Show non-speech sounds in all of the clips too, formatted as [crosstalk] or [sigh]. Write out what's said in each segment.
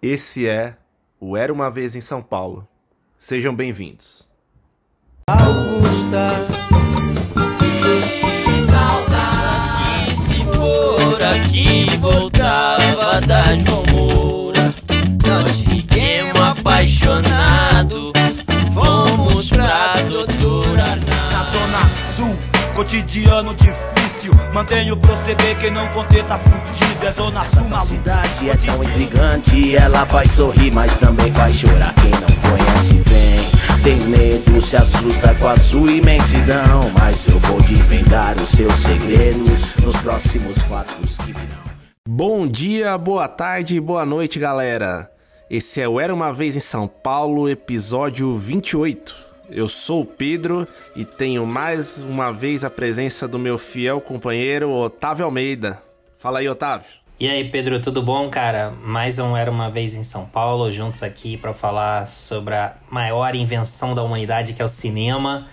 Esse é o Era uma Vez em São Paulo. Sejam bem-vindos. Augusta, que saudade se for aqui voltava da João Moura. Nós fiquemos apaixonados, fomos pra doutora Arnaldo. Na zona sul, cotidiano difícil. Mantenho o proceder, quem não conter tá fudido. É zona sul, A maluco. cidade é tão intrigante, ela faz sorrir, mas também faz chorar. Quem não conhece bem, tem medo, se assusta com a sua imensidão. Mas eu vou desvendar os seus segredos nos próximos fatos que virão. Bom dia, boa tarde, boa noite, galera. Esse é o Era uma Vez em São Paulo, episódio 28. Eu sou o Pedro e tenho mais uma vez a presença do meu fiel companheiro Otávio Almeida. Fala aí, Otávio. E aí, Pedro, tudo bom, cara? Mais um Era uma Vez em São Paulo, juntos aqui para falar sobre a maior invenção da humanidade, que é o cinema,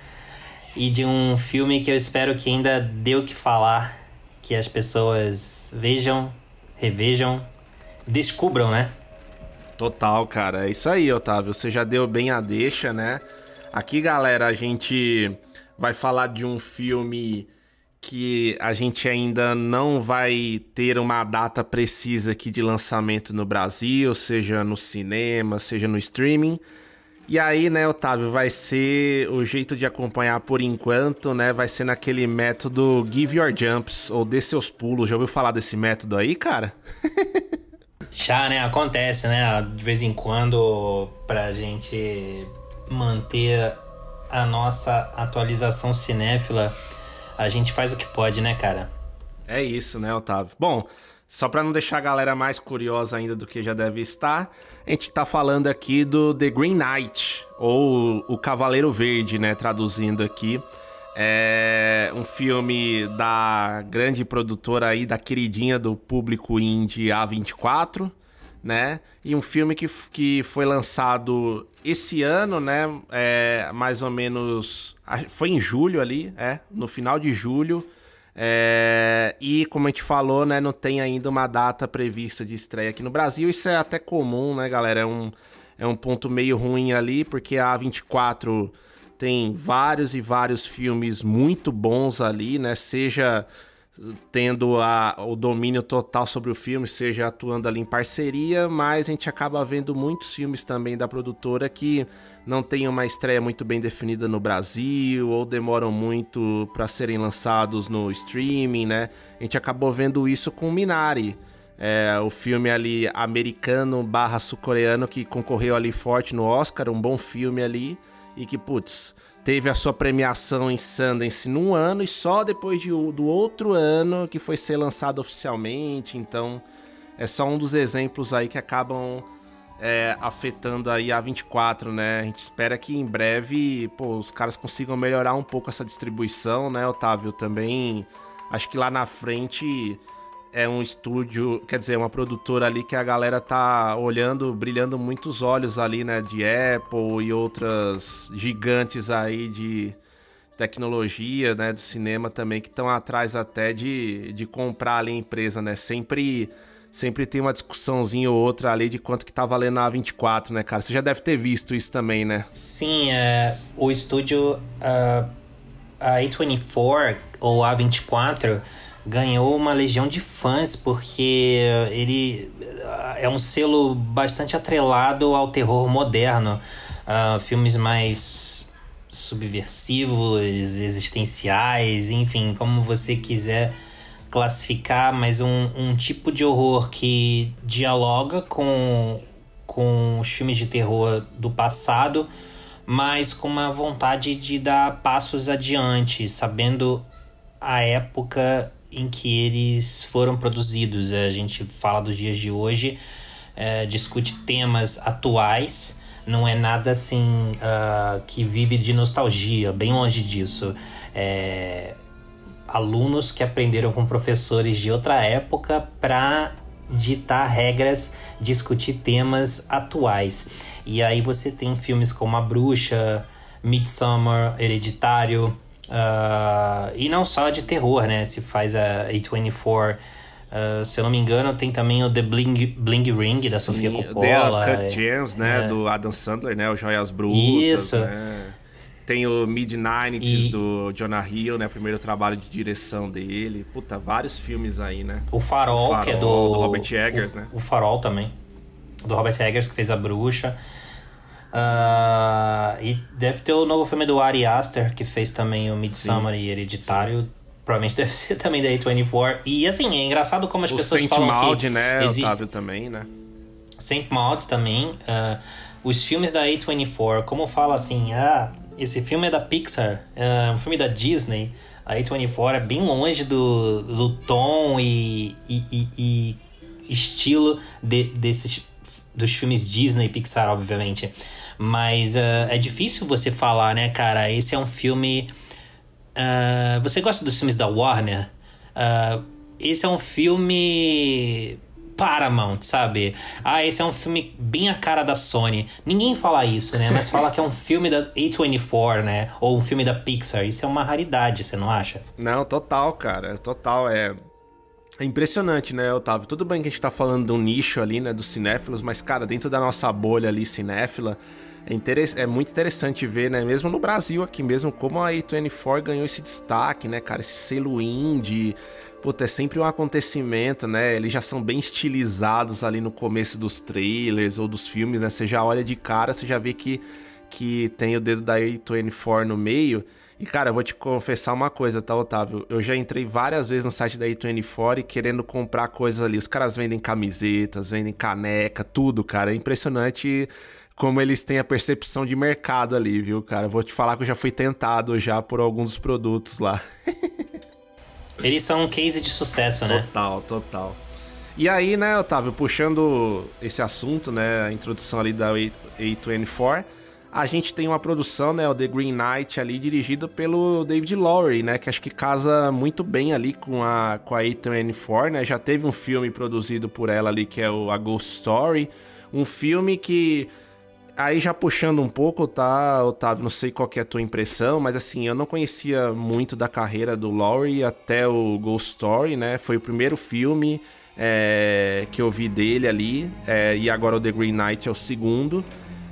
e de um filme que eu espero que ainda dê o que falar, que as pessoas vejam, revejam, descubram, né? Total, cara. É isso aí, Otávio. Você já deu bem a deixa, né? Aqui, galera, a gente vai falar de um filme que a gente ainda não vai ter uma data precisa aqui de lançamento no Brasil, seja no cinema, seja no streaming. E aí, né, Otávio, vai ser o jeito de acompanhar por enquanto, né? Vai ser naquele método Give Your Jumps ou Dê Seus Pulos. Já ouviu falar desse método aí, cara? [laughs] Já, né? Acontece, né? De vez em quando, pra gente manter a nossa atualização cinéfila, a gente faz o que pode, né, cara? É isso, né, Otávio? Bom, só pra não deixar a galera mais curiosa ainda do que já deve estar, a gente tá falando aqui do The Green Knight, ou O Cavaleiro Verde, né, traduzindo aqui. É um filme da grande produtora aí, da queridinha do público indie A24, né? E um filme que, que foi lançado esse ano, né? É, mais ou menos. Foi em julho ali, é, no final de julho. É, e como a gente falou, né, não tem ainda uma data prevista de estreia aqui no Brasil. Isso é até comum, né, galera? É um, é um ponto meio ruim ali, porque a A24 tem vários e vários filmes muito bons ali, né? Seja tendo a, o domínio total sobre o filme, seja atuando ali em parceria, mas a gente acaba vendo muitos filmes também da produtora que não tem uma estreia muito bem definida no Brasil ou demoram muito para serem lançados no streaming, né? A gente acabou vendo isso com Minari, é, o filme ali americano barra sul-coreano que concorreu ali forte no Oscar, um bom filme ali e que, putz, teve a sua premiação em Sundance num ano e só depois de, do outro ano que foi ser lançado oficialmente. Então, é só um dos exemplos aí que acabam é, afetando aí a 24, né? A gente espera que em breve, pô, os caras consigam melhorar um pouco essa distribuição, né, Otávio? Também acho que lá na frente é um estúdio, quer dizer, uma produtora ali que a galera tá olhando, brilhando muitos olhos ali, né, de Apple e outras gigantes aí de tecnologia, né, do cinema também que estão atrás até de, de comprar ali a empresa, né? Sempre sempre tem uma discussãozinha ou outra ali de quanto que tá valendo a 24, né, cara? Você já deve ter visto isso também, né? Sim, é, o estúdio ah, a A24 ou A24 ganhou uma legião de fãs porque ele ah, é um selo bastante atrelado ao terror moderno. Ah, filmes mais subversivos, existenciais, enfim, como você quiser classificar, mas um, um tipo de horror que dialoga com, com os filmes de terror do passado, mas com uma vontade de dar passos adiante, sabendo a época em que eles foram produzidos. A gente fala dos dias de hoje, é, discute temas atuais, não é nada assim ah, que vive de nostalgia, bem longe disso. É, alunos que aprenderam com professores de outra época para ditar regras, discutir temas atuais. E aí você tem filmes como A Bruxa, Midsommar, Hereditário, uh, e não só de terror, né? Se faz a A24 Uh, se eu não me engano, tem também o The Bling, Bling Ring da Sim, Sofia The Coppola. Uncut é- Gems, né? é. Do Adam Sandler, né? O Joias Brutas. Isso. Né? Tem o Mid-90s E- do Jonah Hill, né? Primeiro trabalho de direção dele. Puta, vários filmes aí, né? O Farol, O que é Farol, do. do Robert Eggers, o, né? O Farol também. Do Robert Eggers, que fez A Bruxa. Ah, e deve ter o novo filme do Ari Aster, que fez também o Midsommar e Hereditário. Provavelmente [laughs] deve ser também da A24. E assim, é engraçado como as O pessoas Saint falam Maud, que né? existe Otávio também, né? Saint Maud também. ah, os filmes da A24, como fala assim, ah, esse filme é da Pixar, é um filme da Disney. A A24 é bem longe do, do tom e, e, e- e estilo de- desses dos filmes Disney e Pixar, obviamente. Mas ah, é difícil você falar, né, cara? Esse é um filme. ah, você gosta dos filmes da Warner? Ah, esse é um filme Paramount, sabe? Ah, esse é um filme bem a cara da Sony. Ninguém fala isso, né? Mas fala que é um filme da A24, né? Ou um filme da Pixar. Isso é uma raridade, você não acha? Não, total, cara. Total. É, é impressionante, né, Otávio? Tudo bem que a gente tá falando de um nicho ali, né, dos cinéfilos, mas, cara, dentro da nossa bolha ali cinéfila, é, é muito interessante ver, né, mesmo no Brasil aqui mesmo, como a A24 ganhou esse destaque, né, cara, esse selo indie. Puta, é sempre um acontecimento, né? Eles já são bem estilizados ali no começo dos trailers ou dos filmes, né? Você já olha de cara, você já vê que, que tem o dedo da A24 no meio. E, cara, eu vou te confessar uma coisa, tá, Otávio? Eu já entrei várias vezes no site da A24 e querendo comprar coisas ali. Os caras vendem camisetas, vendem caneca, tudo, cara. É impressionante como eles têm a percepção de mercado ali, viu, cara? Vou te falar que eu já fui tentado já por alguns dos produtos lá. [laughs] Eles são um case de sucesso, né? Total, total. E aí, né, Otávio, puxando esse assunto, né, a introdução ali da A- A24, a gente tem uma produção, né, o The Green Knight ali, dirigido pelo David Lowery, né, que acho que casa muito bem ali com a, com a A24, né, já teve um filme produzido por ela ali, que é o A Ghost Story, um filme que Aí já puxando um pouco, tá, Otávio? Não sei qual é a tua impressão, mas assim, eu não conhecia muito da carreira do Laurie até o Ghost Story, né? Foi o primeiro filme é, que eu vi dele ali, é, e agora o The Green Knight é o segundo.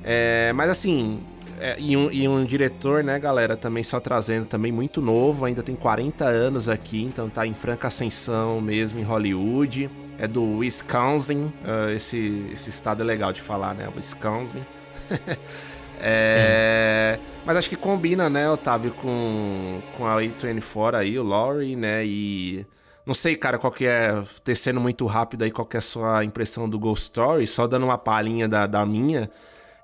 É, mas assim, é, e, um, e um diretor, né, galera, também só trazendo também muito novo, ainda tem 40 anos aqui, então tá em franca ascensão mesmo em Hollywood. É do Wisconsin, ah, esse, esse estado é legal de falar, né? Wisconsin. [laughs] É, Mas acho que combina, né, Otávio, com, com a A24 aí, o Laurie, né? E. Não sei, cara, qual que é. Tecendo muito rápido aí, qual que é a sua impressão do Ghost Story, só dando uma palhinha da, da minha.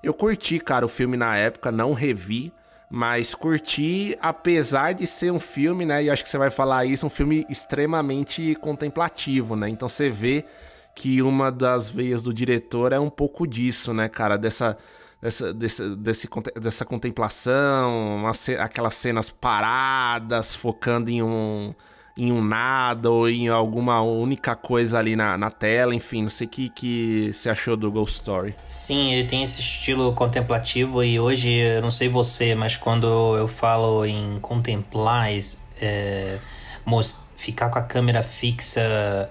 Eu curti, cara, o filme na época, não revi, mas curti, apesar de ser um filme, né? E acho que você vai falar isso, um filme extremamente contemplativo, né? Então você vê que uma das veias do diretor é um pouco disso, né, cara? Dessa, dessa, desse, desse dessa contemplação, uma aquelas cenas paradas, focando em um, em um nada ou em alguma única coisa ali na, na tela, enfim, não sei o que, que você achou do Ghost Story. Sim, ele tem esse estilo contemplativo e hoje, eu não sei você, mas quando eu falo em contemplar, é, ficar com a câmera fixa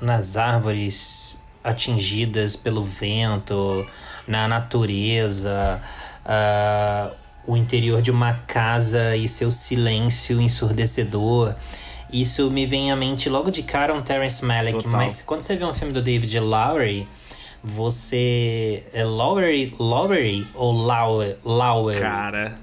nas árvores atingidas pelo vento, na natureza, ah, o interior de uma casa e seu silêncio ensurdecedor. Isso me vem à mente logo de cara um Terrence Malick, Total. mas quando você vê um filme do David Lowery, você. É Lowery, Lowery ou Lauer? Lauer? Cara,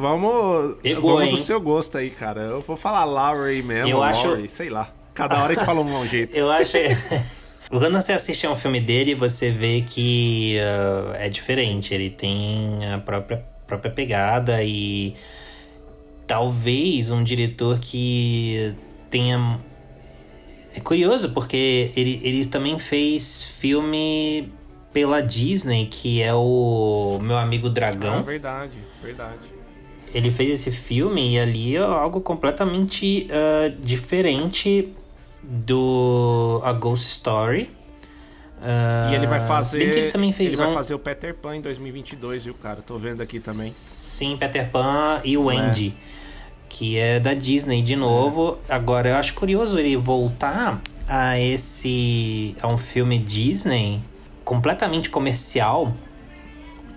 vamos, Pegou, vamos hein? do seu gosto aí, cara. Eu vou falar Lowry mesmo, Eu acho- Lowry, sei lá. Cada hora gente fala um jeito. [laughs] Eu acho. [laughs] Quando você assiste a um filme dele, você vê que ah, é diferente. Ele tem a própria, própria pegada e talvez um diretor que tenha. É curioso, porque ele, ele também fez filme pela Disney, que é o Meu Amigo Ah, Dragão. verdade, verdade. ele fez esse filme e ali é algo completamente ah, diferente do A Ghost Story. Ah, E ele vai se fazer. bem que ele também fez ele vai um- fazer o Peter Pan em 2022, viu, cara? Tô vendo aqui também. Sim, Peter Pan e o É. Que é da Disney de novo. Agora eu acho curioso ele voltar a esse a um filme Disney completamente comercial,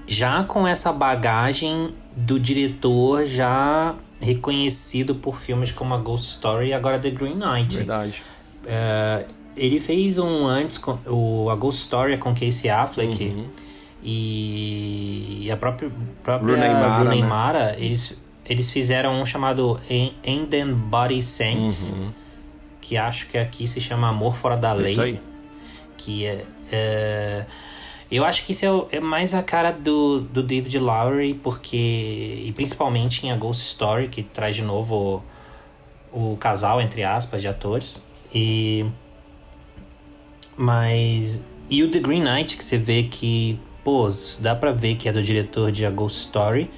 já com essa bagagem do diretor já reconhecido por filmes como a Ghost Story e agora The Green Knight. Verdade. É, ele fez um antes com o a Ghost Story com Casey Affleck Uhum. e a própria própria Bruna Imara, Bruna né? Imara, eles eles fizeram um chamado End Body Saints, Uhum. que acho que aqui se chama Amor Fora da Lei Isso aí. que é, é- eu acho que isso é, é mais a cara do, do David Lowery porque e principalmente em A Ghost Story que traz de novo o, o casal entre aspas de atores e mas e o The Green Knight que você vê que pô dá pra ver que é do diretor de A Ghost Story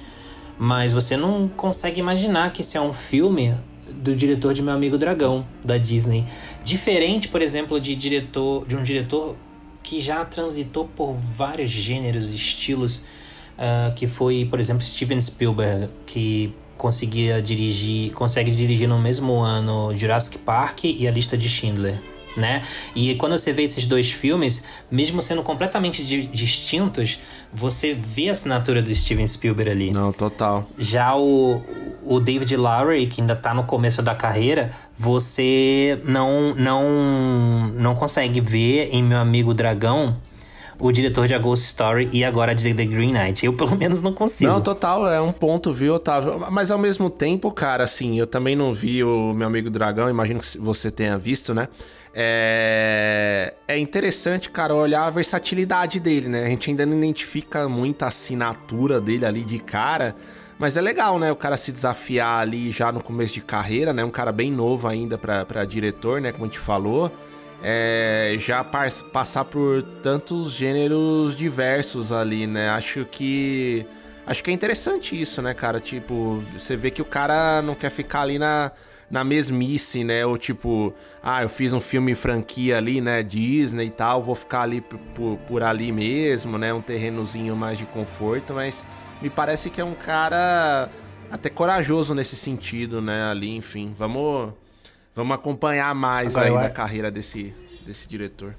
mas você não consegue imaginar que esse é um filme do diretor de Meu Amigo Dragão, da Disney. Diferente, por exemplo, de diretor de um diretor que já transitou por vários gêneros e estilos, ah, que foi, por exemplo, Steven Spielberg, que conseguia dirigir, consegue dirigir no mesmo ano Jurassic Park e A Lista de Schindler. Né? E quando você vê esses dois filmes, mesmo sendo completamente di- distintos, você vê a assinatura do Steven Spielberg ali. Não, total. Já o, o David Lowery, que ainda tá no começo da carreira, você não, não, não consegue ver em Meu Amigo Dragão o diretor de A Ghost Story e agora de The Green Knight. Eu, pelo menos, não consigo. Não, total, é um ponto, viu, Otávio? Mas ao mesmo tempo, cara, assim, eu também não vi o meu amigo Dragão, imagino que você tenha visto, né? É, é interessante, cara, olhar a versatilidade dele, né? A gente ainda não identifica muita assinatura dele ali de cara. Mas é legal, né? O cara se desafiar ali já no começo de carreira, né? Um cara bem novo ainda pra diretor, né? Como a gente falou. É, já passar por tantos gêneros diversos ali, né? Acho que. Acho que é interessante isso, né, cara? Tipo, você vê que o cara não quer ficar ali na, na mesmice, né? Ou tipo, ah, eu fiz um filme franquia ali, né? Disney e tal, vou ficar ali por, por ali mesmo, né? Um terrenozinho mais de conforto, mas me parece que é um cara até corajoso nesse sentido, né? Ali, enfim, vamos. Vamos acompanhar mais Agora, aí eu da carreira desse, desse diretor.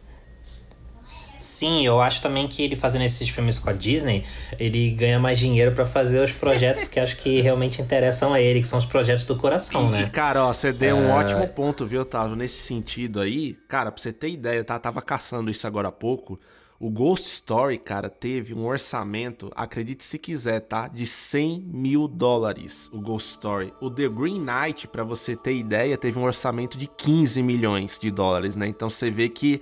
Sim, eu acho também que ele fazendo esses filmes com a Disney, ele ganha mais dinheiro pra fazer os projetos que acho que realmente interessam a ele, que são os projetos do coração, E, né? cara, ó, você deu um É. ótimo ponto, viu, Otávio? Nesse sentido aí, cara, pra você ter ideia, tá? Tava caçando isso agora há pouco. O Ghost Story, cara, teve um orçamento, acredite se quiser, tá? De 100 mil dólares, o Ghost Story. O The Green Knight, pra você ter ideia, teve um orçamento de 15 milhões de dólares, né? Então você vê que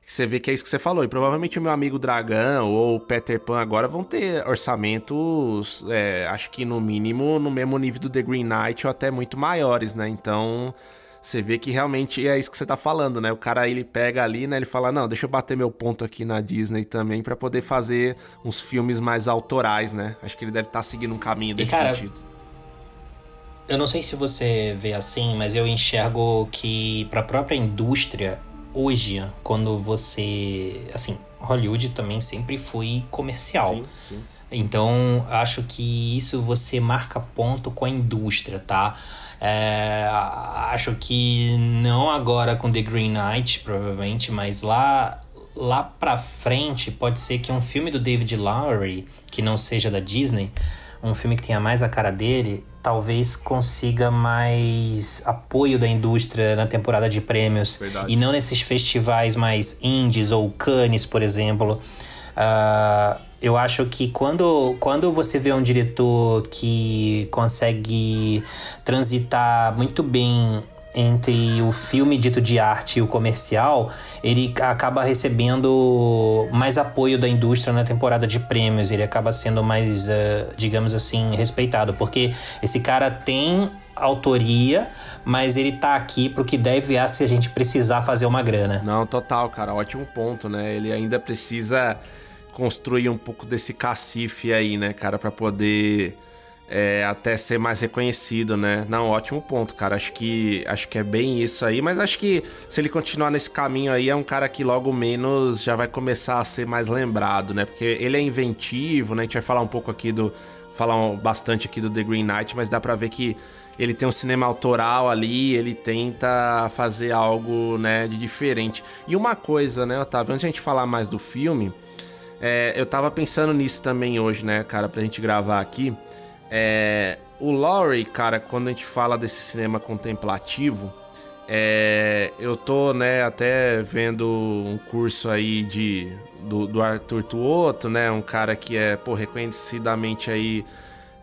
você vê que é isso que você falou. E provavelmente o meu amigo Dragão ou o Peter Pan agora vão ter orçamentos, é, acho que no mínimo no mesmo nível do The Green Knight ou até muito maiores, né? Então você vê que realmente é isso que você tá falando, né? O cara ele pega ali, né? Ele fala: Não, deixa eu bater meu ponto aqui na Disney também pra poder fazer uns filmes mais autorais, né? Acho que ele deve estar seguindo um caminho desse cara, sentido. Eu não sei se você vê assim, mas eu enxergo que para a própria indústria hoje, quando você, assim, Hollywood também sempre foi comercial. Sim, sim. Então, acho que isso você marca ponto com a indústria, tá? É, acho que não agora com The Green Knight, provavelmente, mas lá lá pra frente pode ser que um filme do David Lowery, que não seja da Disney, um filme que tenha mais a cara dele, talvez consiga mais apoio da indústria na temporada de prêmios Verdade. e não nesses festivais mais indies ou Cannes, por exemplo. Ah, eu acho que quando, quando você vê um diretor que consegue transitar muito bem entre o filme dito de arte e o comercial, ele acaba recebendo mais apoio da indústria na temporada de prêmios. Ele acaba sendo mais, eh, digamos assim, respeitado. Porque esse cara tem autoria, mas ele tá aqui pro que deve a se a gente precisar fazer uma grana. Não, total, cara, ótimo ponto, né? Ele ainda precisa construir um pouco desse cacife aí, né, cara, Pra poder é, até ser mais reconhecido, né? Não, ótimo ponto, cara. Acho que acho que é bem isso aí, mas acho que se ele continuar nesse caminho aí, é um cara que logo menos já vai começar a ser mais lembrado, né? Porque ele é inventivo, né? A gente vai falar um pouco aqui do falar bastante aqui do The Green Knight, mas dá pra ver que ele tem um cinema autoral ali, ele tenta fazer algo, né, de diferente. E uma coisa, né, Otávio, antes de a gente falar mais do filme, é, eu tava pensando nisso também hoje, né, cara, pra gente gravar aqui. É, o Laurie, cara, quando a gente fala desse cinema contemplativo, é, eu tô, né, até vendo um curso aí de, do, do Arthur Tuoto, né, um cara que é, pô, reconhecidamente aí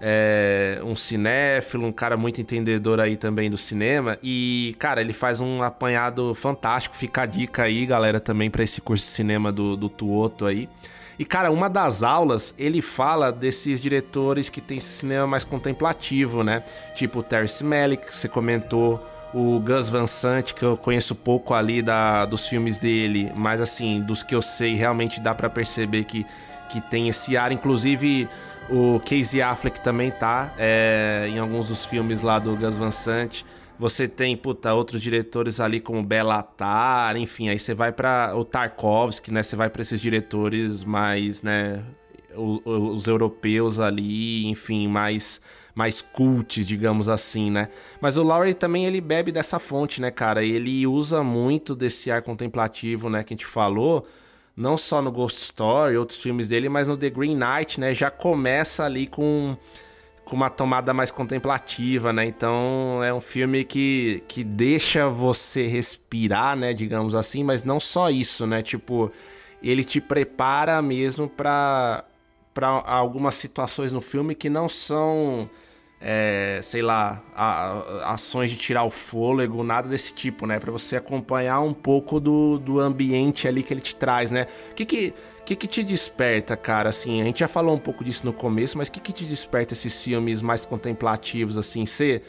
é, um cinéfilo, um cara muito entendedor aí também do cinema. E, cara, ele faz um apanhado fantástico. Fica a dica aí, galera, também para esse curso de cinema do, do Tuoto aí. E, cara, uma das aulas, ele fala desses diretores que tem esse cinema mais contemplativo, né? Tipo o Terrence Malick, que você comentou, o Gus Van Sant, que eu conheço pouco ali da, dos filmes dele, mas assim, dos que eu sei, realmente dá para perceber que, que tem esse ar. Inclusive, o Casey Affleck também tá é, em alguns dos filmes lá do Gus Van Sant. Você tem, puta, outros diretores ali como Belatar, enfim, aí você vai para o Tarkovsky, né? Você vai para esses diretores mais, né, os, os europeus ali, enfim, mais mais cults, digamos assim, né? Mas o Lowry também ele bebe dessa fonte, né, cara? Ele usa muito desse ar contemplativo, né, que a gente falou, não só no Ghost Story, outros filmes dele, mas no The Green Knight, né? Já começa ali com, com uma tomada mais contemplativa, né? Então é um filme que, que deixa você respirar, né? Digamos assim, mas não só isso, né? Tipo, ele te prepara mesmo para para algumas situações no filme que não são é, sei lá, a, ações de tirar o fôlego, nada desse tipo, né? Para você acompanhar um pouco do, do ambiente ali que ele te traz, né? O que que, que que te desperta, cara? Assim, a gente já falou um pouco disso no começo, mas o que que te desperta esses filmes mais contemplativos, assim? Você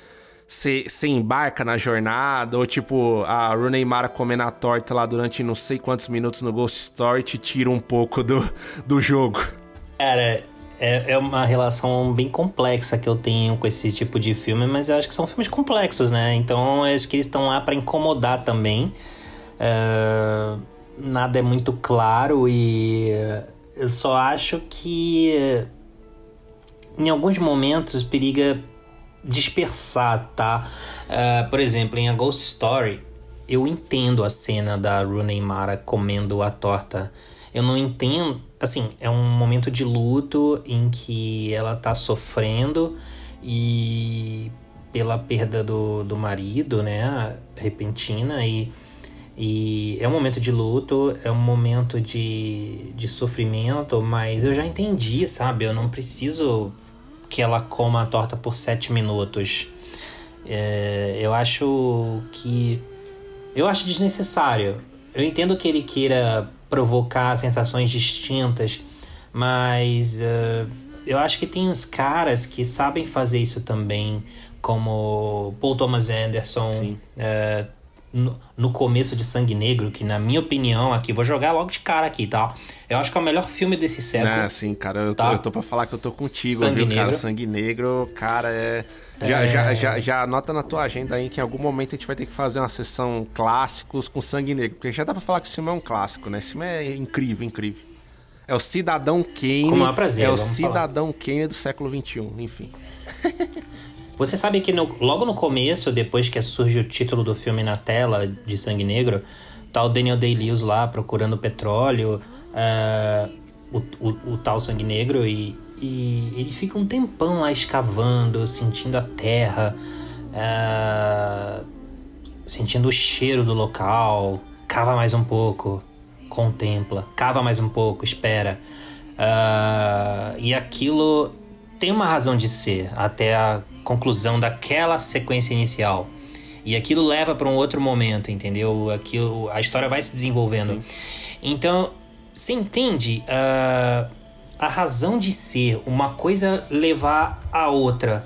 você embarca na jornada, ou tipo, a Rooney Mara comendo a torta lá durante não sei quantos minutos no Ghost Story te tira um pouco do, do jogo. Cara, é, é uma relação bem complexa que eu tenho com esse tipo de filme, mas eu acho que são filmes complexos, né? Então acho que eles estão lá para incomodar também. É, nada é muito claro e eu só acho que em alguns momentos periga dispersar, tá? Uh, por exemplo, em A Ghost Story, eu entendo a cena da Rooney Mara comendo a torta. Eu não entendo assim, é um momento de luto em que ela tá sofrendo e pela perda do, do marido, né, repentina e e é um momento de luto, é um momento de, de sofrimento, mas eu já entendi, sabe? Eu não preciso que ela coma a torta por sete minutos. É, eu acho que. Eu acho desnecessário. Eu entendo que ele queira provocar sensações distintas, mas uh, eu acho que tem uns caras que sabem fazer isso também, como Paul Thomas Anderson, uh, no, no, começo de Sangue Negro, que na minha opinião, aqui, vou jogar logo de cara aqui, tá? Eu acho que é o melhor filme desse século. É, sim, cara, eu, tá? tô, eu tô pra falar que eu tô contigo, Sangue viu, Negro. cara? Sangue Negro, cara, é... Já, é... Já, já, já anota na tua agenda aí que em algum momento a gente vai ter que fazer uma sessão clássicos com sangue negro. Porque já dá pra falar que esse filme é um clássico, né? Esse filme é incrível, incrível. É o Cidadão Kane. Com prazer, é o Cidadão falar. Kane do século XXI, enfim. [laughs] Você sabe que no, logo no começo, depois que surge o título do filme na tela de Sangue Negro, tá o Daniel Day-Lewis lá procurando petróleo, uh, o, o, o, tal Sangue Negro, e, e ele fica um tempão lá escavando, sentindo a terra, uh, sentindo o cheiro do local, cava mais um pouco, contempla, cava mais um pouco, espera. Uh, e aquilo tem uma razão de ser até a conclusão daquela sequência inicial. E aquilo leva para um outro momento, entendeu? Aquilo, a história vai se desenvolvendo. Sim. Então, você entende? Uh, a razão de ser, uma coisa levar a outra.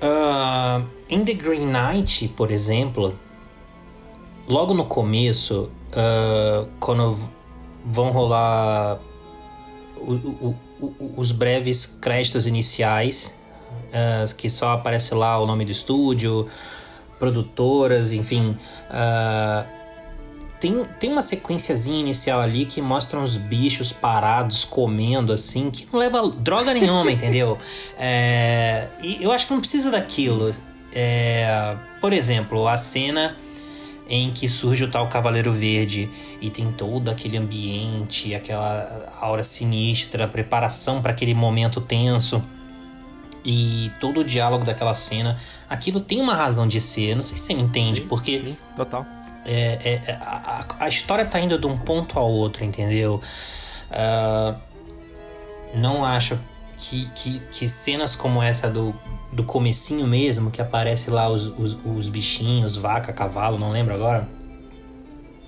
Uh, em The Green Knight, por exemplo, logo no começo, uh, quando vão rolar o, o, o, os breves créditos iniciais, uh, que só aparece lá o nome do estúdio, produtoras, enfim. tem, tem uma sequenciazinha inicial ali que mostra uns bichos parados comendo assim, que não leva droga nenhuma, [laughs] entendeu? É, e eu acho que não precisa daquilo. É, por exemplo, a cena em que surge o tal Cavaleiro Verde e tem todo aquele ambiente, aquela aura sinistra, preparação para aquele momento tenso e todo o diálogo daquela cena, aquilo tem uma razão de ser. Não sei se você me entende, Sim, porque sim, total. é, é- é- a, a- história tá indo de um ponto ao outro, entendeu? Ah, não acho que, que, que cenas como essa do, do comecinho mesmo, que aparece lá os, os, os bichinhos, vaca, cavalo, não lembro agora.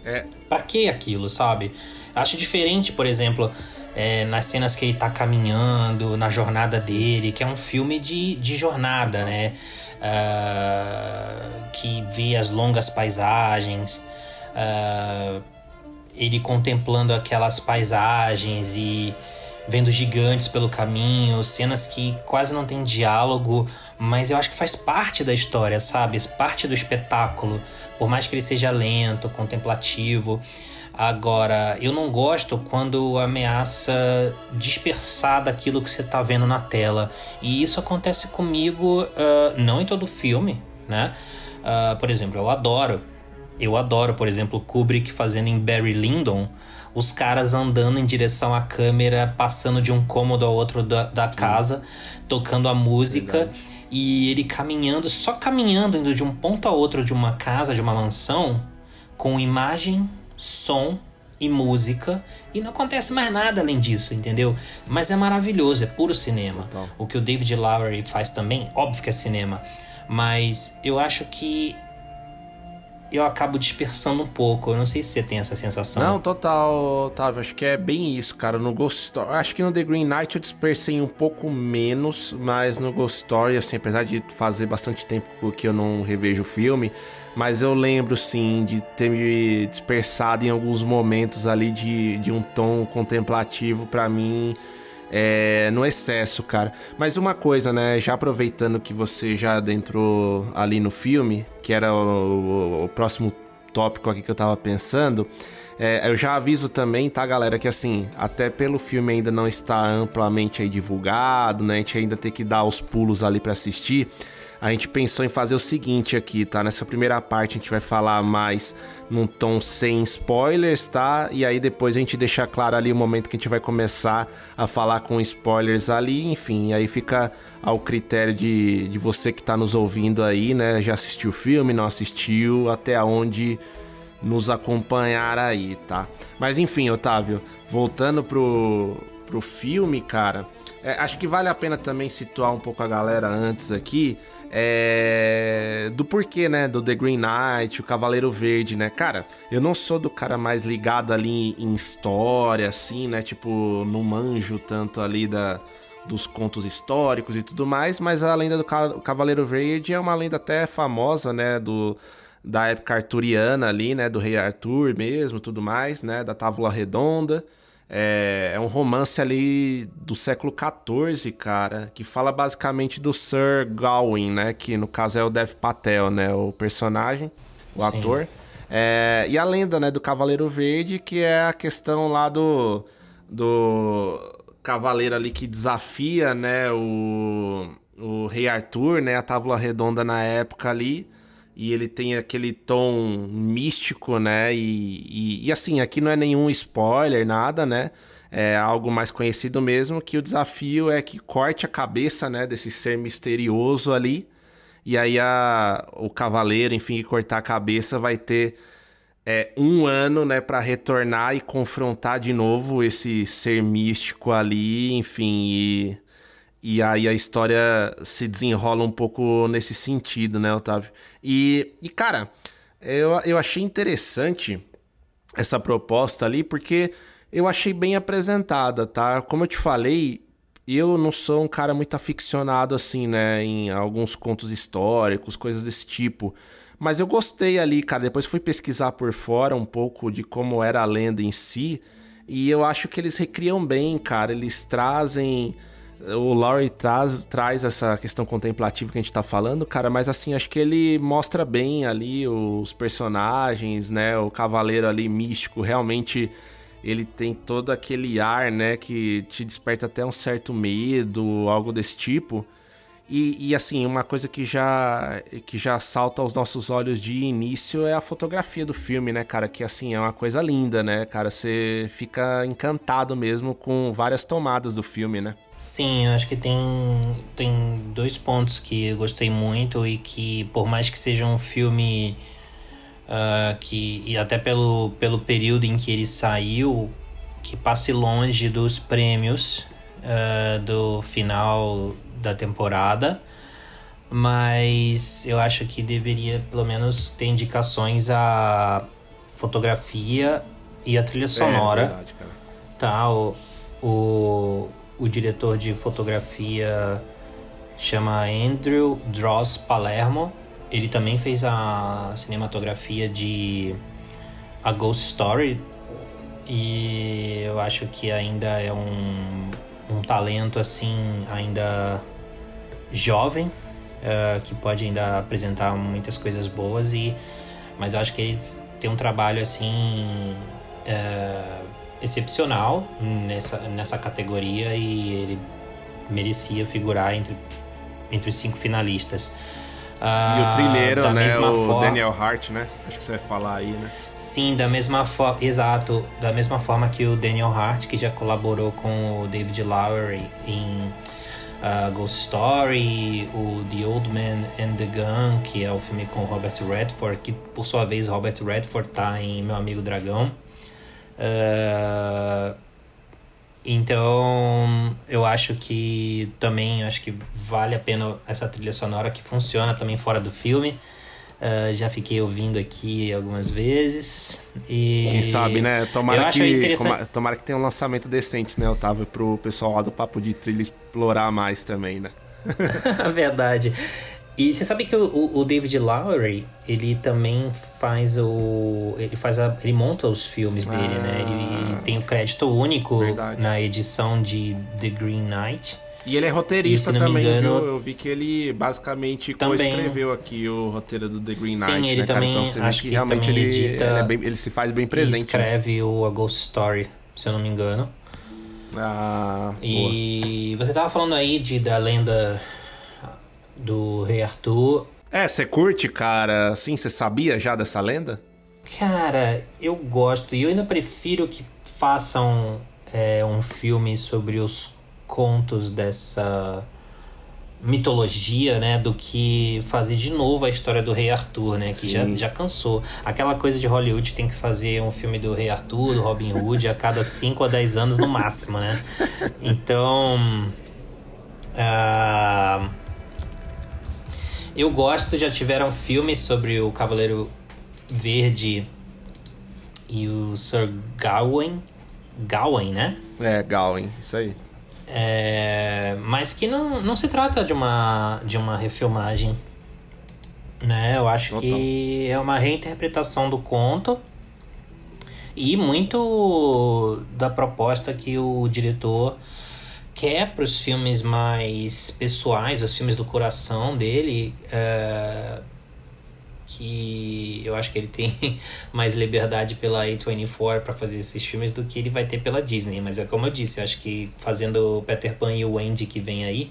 É, Pra que aquilo, sabe? Acho diferente, por exemplo, é, nas cenas que ele tá caminhando, na jornada dele, que é um filme de, de jornada, né? Ah, que vê as longas paisagens, ah, ele contemplando aquelas paisagens e vendo gigantes pelo caminho, cenas que quase não tem diálogo, mas eu acho que faz parte da história, sabe? Parte do espetáculo, por mais que ele seja lento, contemplativo. Agora, eu não gosto quando ameaça dispersar daquilo que você tá vendo na tela. E isso acontece comigo, ah, não em todo filme, né? Ah, por exemplo, eu adoro eu adoro, por exemplo, Kubrick fazendo em Barry Lyndon os caras andando em direção à câmera, passando de um cômodo ao outro da, da casa, tocando a música e ele caminhando, só caminhando, indo de um ponto a outro de uma casa, de uma mansão, com imagem, som e música e não acontece mais nada além disso, entendeu? Mas é maravilhoso, é puro cinema. Total. O que o David Lowery faz também, óbvio que é cinema, mas eu acho que eu acabo dispersando um pouco. Eu não sei se você tem essa sensação. Não, total, Otávio. Acho que é bem isso, cara. No Ghost Story. Acho que no The Green Knight eu dispersei um pouco menos, mas no Ghost Story, assim, apesar de fazer bastante tempo que eu não revejo o filme, mas eu lembro, sim, de ter me dispersado em alguns momentos ali de, de um tom contemplativo pra mim. É, no excesso, cara. Mas uma coisa, né? Já aproveitando que você já adentrou ali no filme, que era o, o- o próximo tópico aqui que eu tava pensando. é, eu já aviso também, tá, galera, que assim, até pelo filme ainda não está amplamente divulgado, né? A gente ainda tem que dar os pulos ali pra assistir. A gente pensou em fazer o seguinte aqui, tá? Nessa primeira parte a gente vai falar mais num tom sem spoilers, tá? E aí depois a gente deixa claro ali o momento que a gente vai começar a falar com spoilers ali, enfim, aí fica ao critério de, de você que tá nos ouvindo aí, né? Já assistiu o filme, não assistiu, até onde nos acompanhar aí, tá? Mas enfim, Otávio, voltando pro, pro filme, cara, é, acho que vale a pena também situar um pouco a galera antes aqui. É, do porquê, né? Do The Green Knight, o Cavaleiro Verde, né? Cara, eu não sou do cara mais ligado ali em história, assim, né? Tipo, não manjo tanto ali da, dos contos históricos e tudo mais, mas a lenda do Ca- Cavaleiro Verde é uma lenda até famosa, né? Do, da época arturiana ali, né? Do rei Arthur mesmo, tudo mais, né? Da Távola Redonda. É, é um romance ali do século XIV, cara, que fala basicamente do Sir Gawain, né? Que no caso é o Dev Patel, né? O personagem, o Sim. ator. É, e a lenda, né, do Cavaleiro Verde, que é a questão lá do, do cavaleiro ali que desafia, né, o, o rei Arthur, né, a Távola Redonda na época ali. E ele tem aquele tom místico, né? E, e, e, assim, aqui não é nenhum spoiler, nada, né? É algo mais conhecido mesmo, que o desafio é que corte a cabeça, né, desse ser misterioso ali. E aí a, o cavaleiro, enfim, que cortar a cabeça vai ter é, um ano, né, para retornar e confrontar de novo esse ser místico ali, enfim, e, e aí a história se desenrola um pouco nesse sentido, né, Otávio? E, e cara, eu, eu achei interessante essa proposta ali, porque eu achei bem apresentada, tá? Como eu te falei, eu não sou um cara muito aficionado assim, né, em alguns contos históricos, coisas desse tipo. Mas eu gostei ali, cara. Depois fui pesquisar por fora um pouco de como era a lenda em si. E eu acho que eles recriam bem, cara. Eles trazem o Laurie traz, traz essa questão contemplativa que a gente tá falando, cara, mas assim, acho que ele mostra bem ali os personagens, né? O cavaleiro ali místico, realmente ele tem todo aquele ar, né, que te desperta até um certo medo, algo desse tipo. E, e, assim, uma coisa que já que já salta aos nossos olhos de início é a fotografia do filme, né, cara? Que assim, é uma coisa linda, né, cara? Você fica encantado mesmo com várias tomadas do filme, né? Sim, eu acho que tem, tem dois pontos que eu gostei muito e que, por mais que seja um filme uh, que, e até pelo, pelo período em que ele saiu, que passe longe dos prêmios uh, do final da temporada, mas eu acho que deveria pelo menos ter indicações a fotografia e a trilha sonora. É, verdade, cara. Tá, o, o, o diretor de fotografia chama Andrew Dross Palermo. Ele também fez a cinematografia de A Ghost Story e eu acho que ainda é um, um talento assim ainda jovem, uh, que pode ainda apresentar muitas coisas boas, e mas eu acho que ele tem um trabalho assim uh, excepcional nessa, nessa categoria e ele merecia figurar entre, entre os cinco finalistas. Uh, e o trilheiro, né? O forma... Daniel Hart, né? Acho que você vai falar aí, né? Sim, da mesma forma. Exato. Da mesma forma que o Daniel Hart, que já colaborou com o David Lowery em uh, Ghost Story, o The Old Man and the Gun, que é o filme com Robert Redford, que por sua vez Robert Redford tá em Meu Amigo Dragão. Uh, então, eu acho que também acho que vale a pena essa trilha sonora que funciona também fora do filme. Uh, já fiquei ouvindo aqui algumas vezes. E Quem sabe, né? Tomara que, interessante... tomara que tenha um lançamento decente, né, Otávio? Pro pessoal lá do Papo de Trilha explorar mais também, né? [laughs] Verdade. E você sabe que o, o, David Lowery, ele também faz o. Ele faz a, Ele monta os filmes dele, ah, né? Ele, ele, ah. tem o crédito único verdade. na edição de The Green Knight. E ele é roteirista também, engano, viu? Eu vi que ele basicamente co-escreveu aqui o roteiro do The Green Knight. Sim, ele né, também, Então, acho que, que realmente ele, edita, ele, é bem, ele, se faz bem presente. Ele né? escreve né? o A Ghost Story, se eu não me engano. Ah, e boa. você tava falando aí de, da lenda do Rei Arthur. É, você curte, cara? Sim, você sabia já dessa lenda? Cara, eu gosto. E eu ainda prefiro que façam é, um filme sobre os contos dessa mitologia, né, do que fazer de novo a história do Rei Arthur, né, que já, já cansou. Aquela coisa de Hollywood tem que fazer um filme do Rei Arthur, do Robin Hood, a cada 5 a 10 anos no máximo, né? Então, uh, eu gosto, já tiveram filmes sobre o Cavaleiro Verde e o Sir Gawain, Gawain, né? É, Gawain, isso aí. É, mas que não, não se trata de uma, de uma refilmagem. Né? Eu acho Total. que é uma reinterpretação do conto e muito da proposta que o diretor quer para os filmes mais pessoais, os filmes do coração dele. É, que eu acho que ele tem [laughs] mais liberdade pela A24 para fazer esses filmes do que ele vai ter pela Disney. Mas é como eu disse, eu acho que fazendo o Peter Pan e o Andy que vem aí,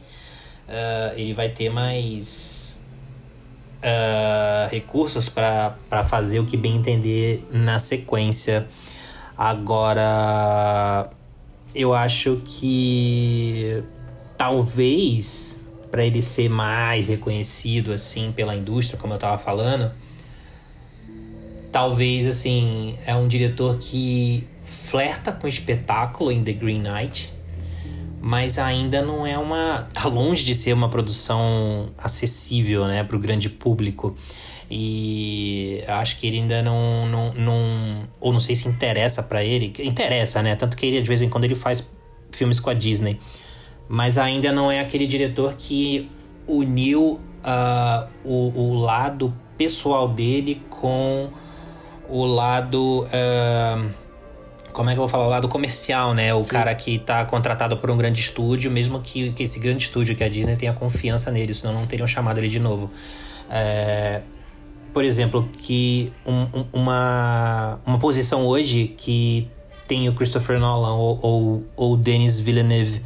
uh, ele vai ter mais uh, recursos para fazer o que bem entender na sequência. Agora, eu acho que talvez para ele ser mais reconhecido assim pela indústria, como eu estava falando, talvez assim é um diretor que flerta com espetáculo em The Green Knight, mas ainda não é uma [laughs] tá longe de ser uma produção acessível, né, para o grande público. E acho que ele ainda não, não, não ou não sei se interessa para ele, interessa, né? Tanto que ele de vez em quando ele faz filmes com a Disney mas ainda não é aquele diretor que uniu uh, o, o, lado pessoal dele com o lado uh, como é que eu vou falar? O lado comercial, né? O Sim. cara que tá contratado por um grande estúdio, mesmo que, que esse grande estúdio, que a Disney tenha confiança nele, senão não teriam chamado ele de novo. É, por exemplo, que um, um, uma, uma posição hoje que tem o Christopher Nolan ou, ou, ou Denis Villeneuve,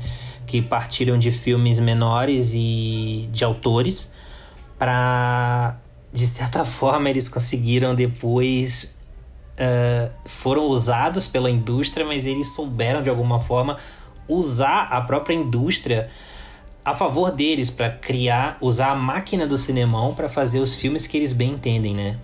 que partiram de filmes menores e de autores, para de certa [laughs] forma eles conseguiram depois uh, foram usados pela indústria, mas eles souberam de alguma forma usar a própria indústria a favor deles para criar, usar a máquina do cinemão para fazer os filmes que eles bem entendem, né?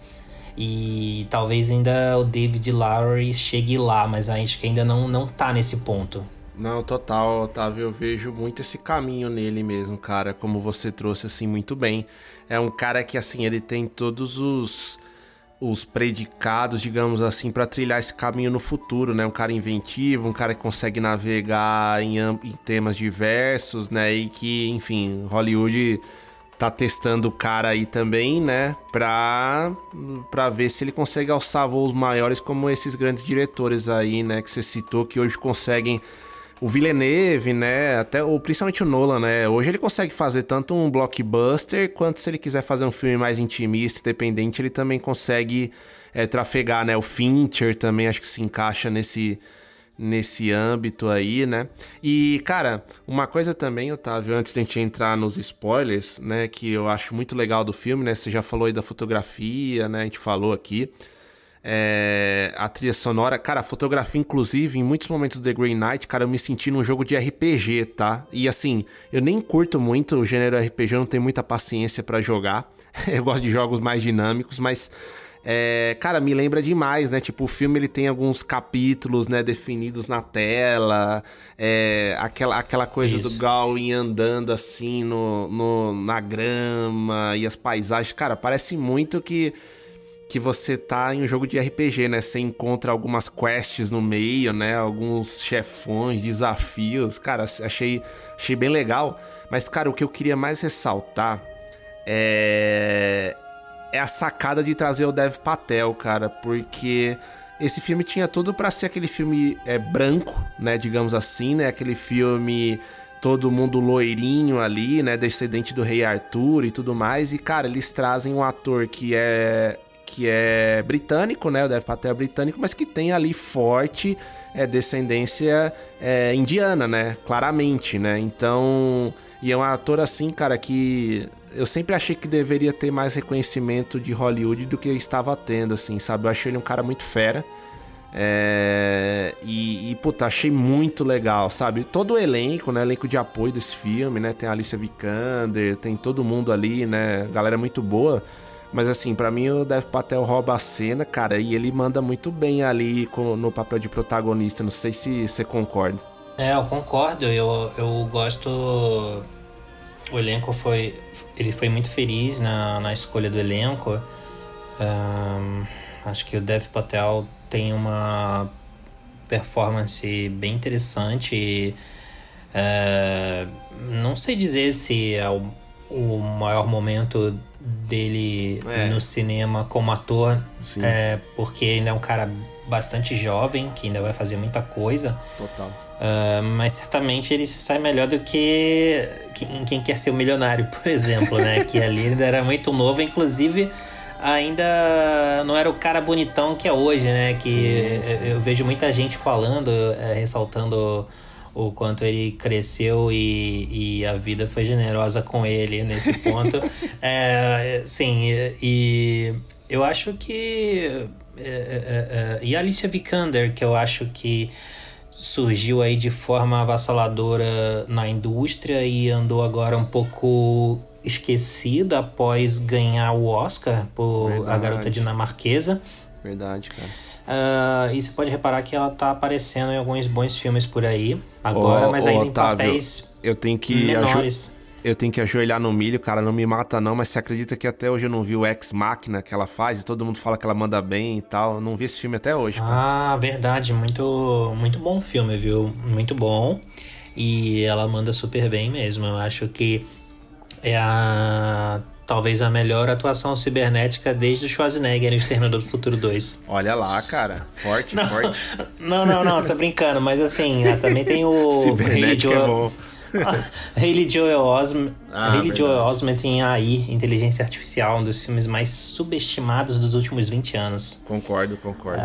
E talvez ainda o David Lowery chegue lá, mas acho que ainda não, não tá nesse ponto. Não, total, Otávio, eu vejo muito esse caminho nele mesmo, cara, como você trouxe assim muito bem. É um cara que assim, ele tem todos os os predicados, digamos assim, para trilhar esse caminho no futuro, né? Um cara inventivo, um cara que consegue navegar em, em temas diversos, né? E que, enfim, Hollywood tá testando o cara aí também, né? Pra, pra ver se ele consegue alçar voos maiores como esses grandes diretores aí, né? Que você citou, que hoje conseguem o Villeneuve, né? Até o principalmente o Nolan, né? Hoje ele consegue fazer tanto um blockbuster quanto se ele quiser fazer um filme mais intimista, independente, ele também consegue é, trafegar, né? O Fincher também acho que se encaixa nesse nesse âmbito aí, né? E, cara, uma coisa também, Otávio, antes de a gente entrar nos spoilers, né, que eu acho muito legal do filme, né? Você já falou aí da fotografia, né? A gente falou aqui. É, a trilha sonora, cara, a fotografia, inclusive, em muitos momentos do The Green Knight, cara, eu me senti num jogo de RPG, tá? E assim, eu nem curto muito o gênero RPG, eu não tenho muita paciência para jogar. [laughs] eu gosto de jogos mais dinâmicos, mas é, cara, me lembra demais, né? Tipo, o filme ele tem alguns capítulos, né, definidos na tela, é, aquela, aquela coisa Isso. do Gawain andando assim no, no, na grama e as paisagens. Cara, parece muito que que você tá em um jogo de RPG, né? Você encontra algumas quests no meio, né? Alguns chefões, desafios. Cara, achei, achei bem legal. Mas, cara, o que eu queria mais ressaltar é, é a sacada de trazer o Dev Patel, cara, porque esse filme tinha tudo para ser aquele filme é, branco, né? Digamos assim, né? Aquele filme todo mundo loirinho ali, né? Descendente do rei Arthur e tudo mais. E, cara, eles trazem um ator que é que é britânico, né? O Dev Patel é britânico, mas que tem ali forte é, descendência é, indiana, né? Claramente, né? Então, e é um ator assim, cara, que eu sempre achei que deveria ter mais reconhecimento de Hollywood do que estava tendo, assim, sabe? Eu achei ele um cara muito fera. É... E, e, puta, achei muito legal, sabe? Todo o elenco, né? Elenco de apoio desse filme, né? Tem a Alicia Vikander, tem todo mundo ali, né? Galera muito boa. Mas assim, para mim o Dev Patel rouba a cena, cara, e ele manda muito bem ali no papel de protagonista. Não sei se você concorda. É, eu concordo. Eu, eu gosto. O elenco foi. Ele foi muito feliz na, na escolha do elenco. Um, acho que o Dev Patel tem uma performance bem interessante. E, uh, não sei dizer se é o, o maior momento dele é. no cinema como ator, é, porque ele é um cara bastante jovem, que ainda vai fazer muita coisa. Total. Uh, mas certamente ele se sai melhor do que em Quem Quer Ser o Milionário, [laughs] por exemplo, né? que ali ainda era muito novo, inclusive ainda não era o cara bonitão que é hoje, né? Que sim, sim. Eu, eu, vejo muita gente falando, é, ressaltando o quanto ele cresceu e, e a vida foi generosa com ele nesse [laughs] ponto. é, sim, e eu acho que. É, é, é, e a Alicia Vikander, que eu acho que surgiu aí de forma avassaladora na indústria e andou agora um pouco esquecida após ganhar o Oscar por Verdade. A Garota Dinamarquesa. Verdade, cara. Uh, e você pode reparar que ela tá aparecendo em alguns bons filmes por aí agora, oh, mas ainda oh, em papéis eu tenho que menores. Eu tenho que ajoelhar no milho, cara, não me mata não, mas você acredita que até hoje eu não vi o Ex Machina que ela faz e todo mundo fala que ela manda bem e tal. Eu não vi esse filme até hoje. Cara. Ah, verdade, muito muito bom filme, viu? Muito bom. E ela manda super bem mesmo. Eu acho que é a talvez a melhor atuação cibernética desde o Schwarzenegger no Exterminador do Futuro 2. Olha lá, cara. Forte, Não, forte. [laughs] não, não, não, tô brincando, mas assim, ah, também tem o Cibernética é Joel, bom. [laughs] Haley Joel Osment, Ah, Haley. Joel Osment em AI, Inteligência Artificial, um dos filmes mais subestimados dos últimos 20 anos. Concordo, concordo.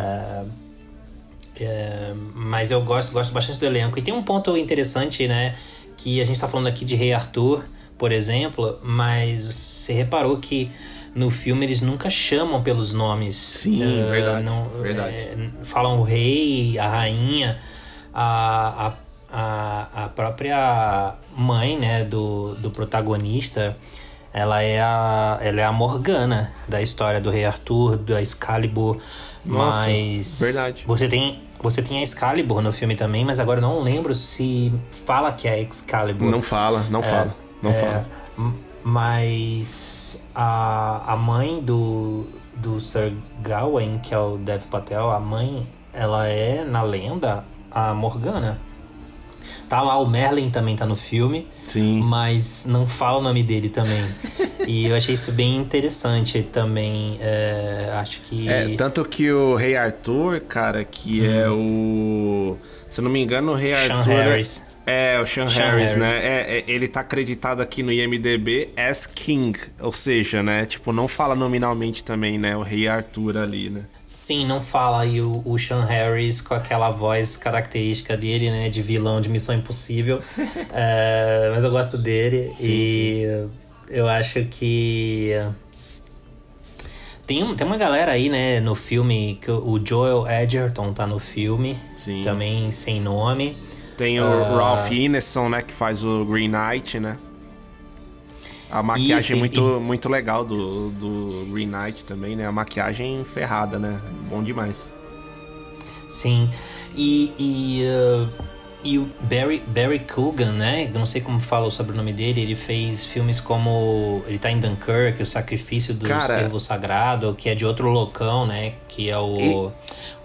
É, mas eu gosto, gosto bastante do elenco. E tem um ponto interessante, né? Que a gente tá falando aqui de Rei Arthur, por exemplo, mas você reparou que no filme eles nunca chamam pelos nomes. Sim, É, verdade, não- verdade. é, falam o rei, a rainha, a, a, a, a própria mãe, né, do, do protagonista. Ela é, a, ela é a Morgana da história do Rei Arthur, da Excalibur. Nossa, mas verdade. você tem, você tem a Excalibur no filme também, mas agora eu não lembro se fala que é Excalibur. Não fala, não fala. Não É, fala. Mas a, a mãe do, do Sir Gawain, que é o Dev Patel, a mãe, ela é, na lenda, a Morgana. Tá lá, o Merlin também tá no filme, Sim. mas não fala o nome dele também. e eu achei isso bem interessante também. é, acho que. É, tanto que o Rei Arthur, cara, que é o. Se eu não me engano, o Rei Sean Arthur. é- Harris. É, o Sean, Sean Harris, Harris. né? É, é, ele tá acreditado aqui no IMDB as King, ou seja, né? Tipo, não fala nominalmente também, né? O Rei Arthur ali, né? Sim, não fala aí o, o Sean Harris com aquela voz característica dele, né? De vilão de Missão Impossível. [laughs] É, mas eu gosto dele e eu acho que. Tem, tem uma galera aí, né, no filme, que o o Joel Edgerton tá no filme, Sim. também sem nome. Tem o Ah. Ralph Ineson, né? Que faz o Green Knight, né? A maquiagem e- muito, muito legal do, do Green Knight também, né? A maquiagem ferrada, né? Bom demais. Sim. E, e, uh, e o Barry, Barry Coogan, né? Eu não sei como fala o sobrenome dele. Ele fez filmes como. Ele tá em Dunkirk, O Sacrifício do Cara- Servo Sagrado, que é de outro loucão, né? Que é o,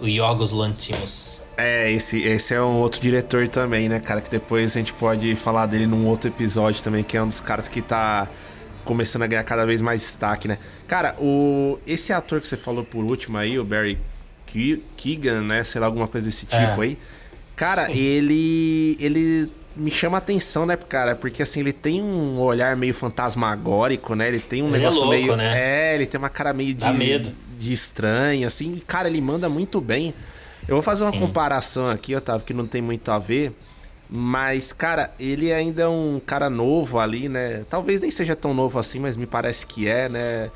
o Yorgos Lanthimos. É, esse, esse é um outro diretor também, né, cara? Que depois a gente pode falar dele num outro episódio também, que é um dos caras que tá começando a ganhar cada vez mais destaque, né? Cara, o esse ator que você falou por último aí, o Barry Ke- Keegan, né? Sei lá, alguma coisa desse tipo É. aí. Cara, Sim. ele. ele me chama a atenção, né, cara? Porque assim, ele tem um olhar meio fantasmagórico, né? Ele tem um Ele é negócio louco, meio. né? É, ele tem uma cara meio de, Dá medo. de estranho, assim. E, cara, ele manda muito bem. Eu vou fazer uma Sim. comparação aqui, Otávio, que não tem muito a ver. Mas, cara, ele ainda é um cara novo ali, né? Talvez nem seja tão novo assim, mas me parece que é, né?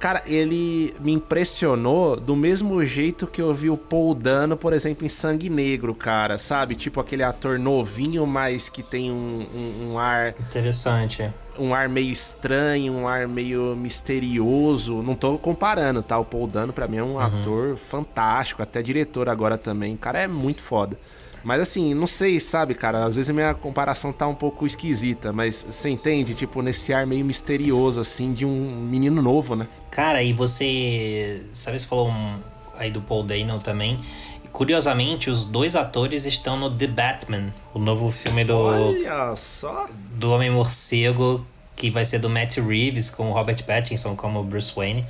Cara, ele me impressionou do mesmo jeito que eu vi o Paul Dano, por exemplo, em Sangue Negro, cara, sabe? Tipo aquele ator novinho, mas que tem um, um- um ar Interessante. um ar meio estranho, um ar meio misterioso. Não tô comparando, tá? O Paul Dano pra mim é um ator fantástico, até diretor agora também. O cara é muito foda. Mas assim, não sei, sabe, cara? Às vezes a minha comparação tá um pouco esquisita, mas você entende? Tipo, nesse ar meio misterioso, assim, de um menino novo, né? Cara, e você. Sabe, você falou um- aí do Paul Dano também. Curiosamente, os dois atores estão no The Batman, o novo filme do, Olha só! do Homem Morcego, que vai ser do Matt Reeves com o Robert Pattinson como Bruce Wayne.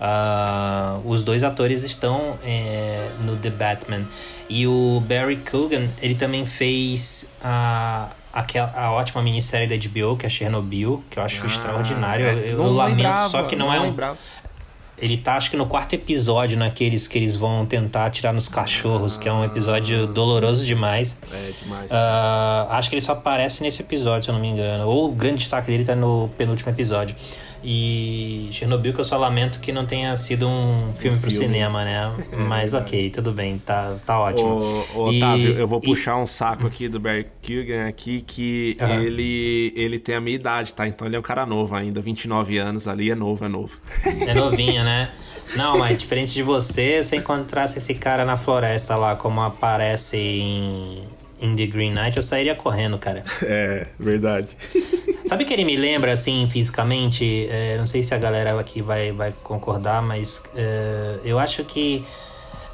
Ah, os dois atores estão é, no The Batman. E o Barry Coogan, ele também fez a, aquela, a ótima minissérie da HBO, que é Chernobyl, que eu acho extraordinário. Eu, eu Ah, Não lamento, lembrava, só que não, é um. lembrava. Ele tá, acho que no quarto episódio, naqueles que eles vão tentar atirar nos cachorros, que é um episódio doloroso demais. É demais. Ah, acho que ele só aparece nesse episódio, se eu não me engano. Ou o grande destaque dele tá no penúltimo episódio. E Chernobyl, que eu só lamento que não tenha sido um filme pro filme. cinema, né? [laughs] Mas ok, tudo bem, tá, tá ótimo. Ô, ô, E- Otávio, eu vou e- puxar um saco aqui do Barry Keoghan aqui, que Aham. ele, ele tem a minha idade, tá? Então ele é um cara novo ainda, 29 anos ali, é novo, é novo. É novinho, né? Não, mas diferente de você, se eu encontrasse esse cara na floresta lá, como aparece em, em The Green Knight, eu sairia correndo, cara. [laughs] É, verdade. [laughs] Sabe que ele me lembra, assim, fisicamente? É, não sei se a galera aqui vai, vai concordar, mas é, eu acho que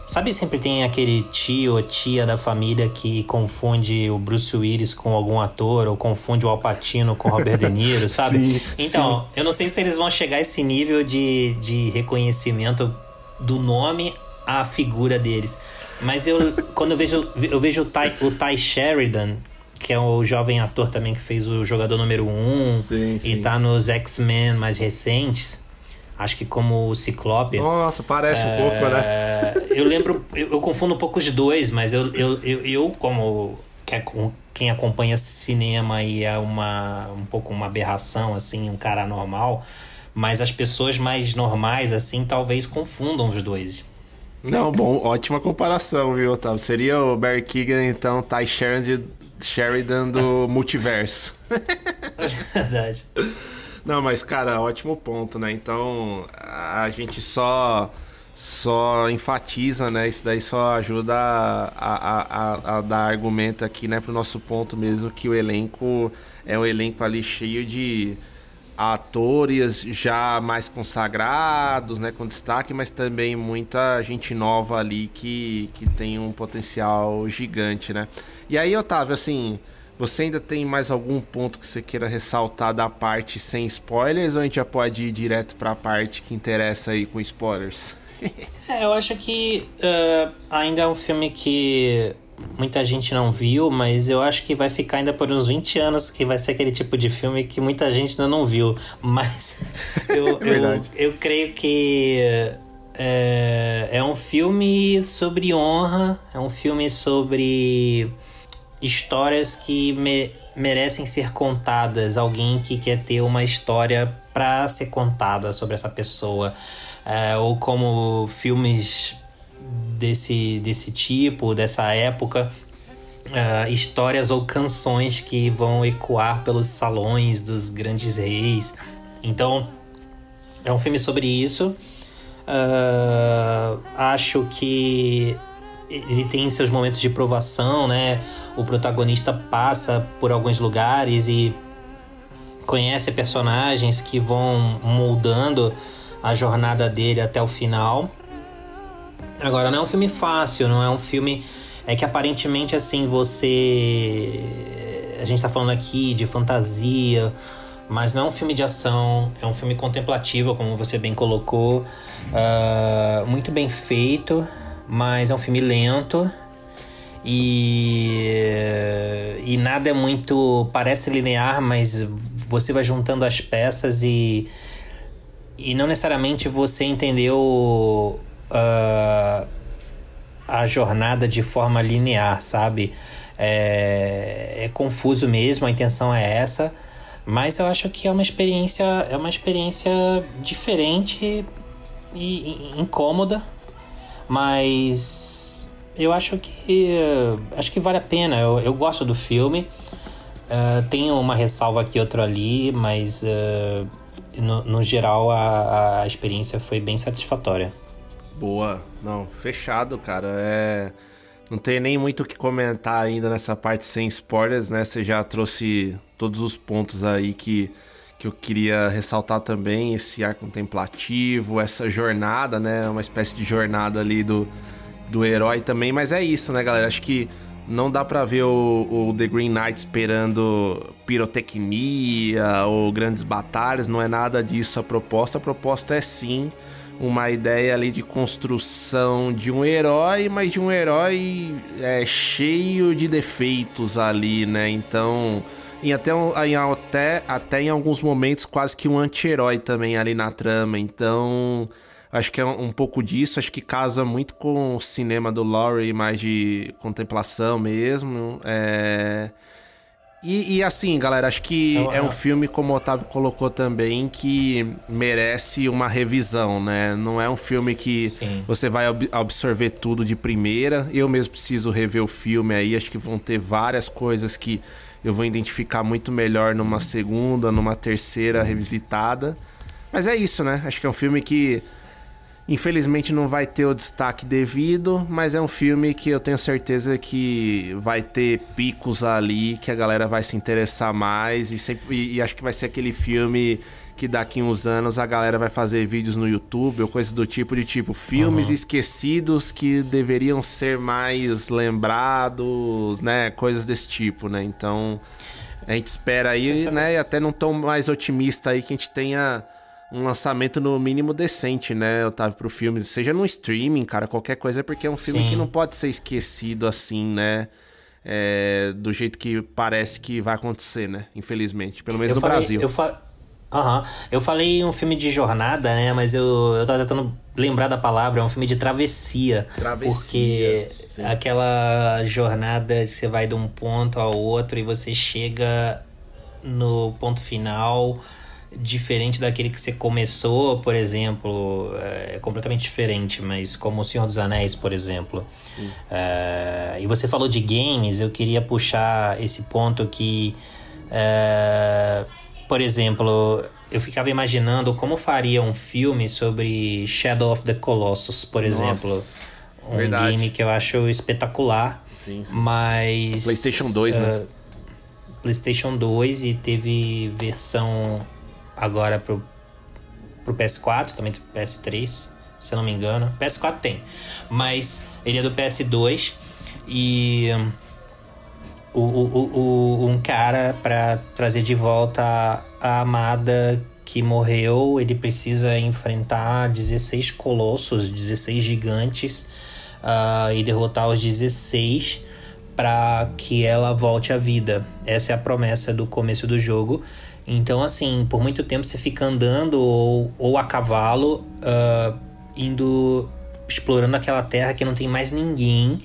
Sabe, sempre tem aquele tio ou tia da família que confunde o Bruce Willis com algum ator, ou confunde o Alpatino com o Robert De Niro, [laughs] sabe? Sim, então, sim. eu não sei se eles vão chegar a esse nível de, de reconhecimento do nome à figura deles. Mas eu, quando eu vejo, eu vejo o Ty, o Ty Sheridan, que é o jovem ator também que fez o jogador número 1 um, Sim, e sim. tá nos X-Men mais recentes, acho que como o Ciclope. Nossa, parece um pouco, né? É, eu lembro, eu, eu confundo um pouco os dois, mas eu, eu, eu, eu como é quem acompanha cinema e é uma um pouco uma aberração assim, um cara normal, mas as pessoas mais normais assim talvez confundam os dois. Não, bom, ótima comparação, viu, Otávio? Seria o Barry Keegan, então, Ty Sheridan, Sheridan do [laughs] multiverso. Verdade. Não, mas, cara, ótimo ponto, né? Então, a gente só só enfatiza, né? Isso daí só ajuda a, a, a, a dar argumento aqui, né, pro nosso ponto mesmo, que o elenco é um elenco ali cheio de atores já mais consagrados, né, com destaque, mas também muita gente nova ali que, que tem um potencial gigante, né? E aí, Otávio, assim, você ainda tem mais algum ponto que você queira ressaltar da parte sem spoilers ou a gente já pode ir direto pra parte que interessa aí com spoilers? [laughs] É, eu acho que eh, ainda é um filme que muita gente não viu, mas eu acho que vai ficar ainda por uns 20 anos, que vai ser aquele tipo de filme que muita gente ainda não viu. [laughs] Mas eu, eu, verdade. eu creio que é, é um filme sobre honra, é um filme sobre histórias que me- merecem ser contadas. Alguém que quer ter uma história pra ser contada sobre essa pessoa. É, ou como filmes desse, desse tipo, dessa época. é, histórias ou canções que vão ecoar pelos salões dos grandes reis. Então, é um filme sobre isso. Ah, acho que ele tem seus momentos de provação, né? O protagonista passa por alguns lugares e conhece personagens que vão moldando a jornada dele até o final. Agora, não é um filme fácil, não é um filme. É que aparentemente, assim, você. A gente tá falando aqui de fantasia, mas não é um filme de ação, é um filme contemplativo, como você bem colocou. Ah, muito bem feito, mas é um filme lento. E, e nada é muito. Parece linear, mas você vai juntando as peças e. E não necessariamente você entendeu ah, a jornada de forma linear, sabe? É, é confuso mesmo, a intenção é essa. Mas eu acho que é uma experiência, é uma experiência diferente e, e incômoda, mas eu acho que acho que vale a pena. Eu, eu gosto do filme. Uh, tem uma ressalva aqui outra ali, mas uh, no, no geral a, a experiência foi bem satisfatória. Boa, não, fechado, cara. É. Não tem nem muito o que comentar ainda nessa parte sem spoilers, né? Você já trouxe todos os pontos aí que, que eu queria ressaltar também. Esse ar contemplativo, essa jornada, né? Uma espécie de jornada ali do, do herói também. Mas é isso, né, galera? Acho que não dá pra ver o, o The Green Knight esperando pirotecnia ou grandes batalhas. Não é nada disso a proposta. A proposta é sim uma ideia ali de construção de um herói, mas de um herói é, cheio de defeitos ali, né? Então, em até, em até, até em alguns momentos quase que um anti-herói também ali na trama. Então, acho que é um, um pouco disso. Acho que casa muito com o cinema do Laurie, mais de contemplação mesmo. É... E, e assim, galera, acho que Eu- é um eu- filme, como o Otávio colocou também, que merece uma revisão, né? Não é um filme que Sim. você vai ob- absorver tudo de primeira. Eu mesmo preciso rever o filme aí, acho que vão ter várias coisas que eu vou identificar muito melhor numa segunda, numa terceira revisitada. Mas é isso, né? Acho que é um filme que Infelizmente não vai ter o destaque devido, mas é um filme que eu tenho certeza que vai ter picos ali que a galera vai se interessar mais e sempre e, e acho que vai ser aquele filme que daqui uns anos a galera vai fazer vídeos no YouTube ou coisas do tipo de tipo filmes uhum. esquecidos que deveriam ser mais lembrados, né? Coisas desse tipo, né? Então a gente espera aí, né? E até não tão mais otimista aí que a gente tenha um lançamento no mínimo decente, né, Otávio, pro filme. Seja no streaming, cara, qualquer coisa, porque é um filme Sim. que não pode ser esquecido assim, né? É, do jeito que parece que vai acontecer, né? Infelizmente. Pelo menos eu no falei, Brasil. Eu, fa Uhum. Eu falei um filme de jornada, né? Mas eu, eu tava tentando lembrar da palavra, é um filme de travessia. Travessia. Porque sim. aquela jornada você vai de um ponto ao outro e você chega no ponto final diferente daquele que você começou, por exemplo, é completamente diferente, mas como O Senhor dos Anéis, por exemplo. É, e você falou de games, eu queria puxar esse ponto que, é, por exemplo, eu ficava imaginando como faria um filme sobre Shadow of the Colossus, por Nossa, exemplo. Um verdade. game que eu acho espetacular. Sim, sim. Mas. PlayStation 2, uh, né? É, PlayStation 2 e teve versão agora pro, pro PS4, também pro PS3, se eu não me engano. PS4 tem, mas ele é do PS2 e o, o, o, um cara para trazer de volta a amada que morreu, ele precisa enfrentar 16 colossos, 16 gigantes uh, e derrotar os 16 para que ela volte à vida. Essa é a promessa do começo do jogo. Então, assim, por muito tempo você fica andando ou, ou a cavalo, uh, indo explorando aquela terra que não tem mais ninguém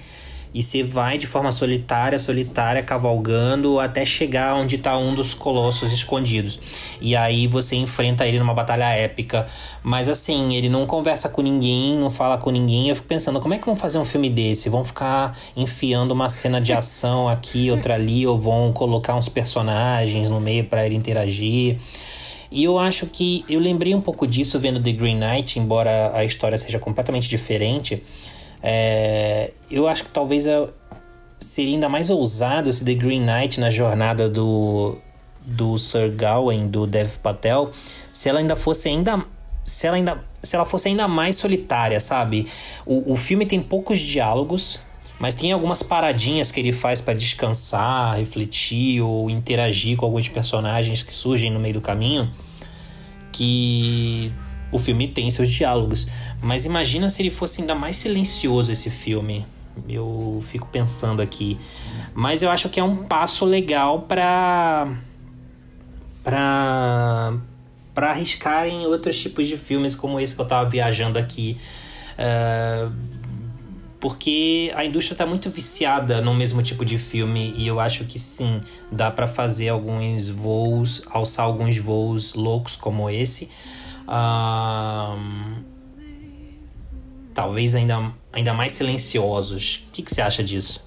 e você vai de forma solitária, solitária, cavalgando até chegar onde está um dos colossos escondidos. E aí você enfrenta ele numa batalha épica. Mas assim, ele não conversa com ninguém, não fala com ninguém. Eu fico pensando, como é que vão fazer um filme desse? Vão ficar enfiando uma cena de ação aqui, outra ali, ou vão colocar uns personagens no meio para ele interagir? E eu acho que eu lembrei um pouco disso vendo The Green Knight, embora a história seja completamente diferente. É, eu acho que talvez seria ainda mais ousado se The Green Knight na jornada do, do Sir Gawain, do Dev Patel, se ela ainda fosse ainda se ela ainda se ela fosse ainda mais solitária, sabe? O, o filme tem poucos diálogos, mas tem algumas paradinhas que ele faz para descansar, refletir ou interagir com alguns personagens que surgem no meio do caminho que o filme tem seus diálogos. Mas imagina se ele fosse ainda mais silencioso esse filme. Eu fico pensando aqui. Mas eu acho que é um passo legal para para para arriscar em outros tipos de filmes como esse que eu tava viajando aqui. Uh, porque a indústria está muito viciada no mesmo tipo de filme e eu acho que sim, dá para fazer alguns voos, alçar alguns voos loucos como esse. Talvez ainda, ainda mais silenciosos. O que, que você acha disso?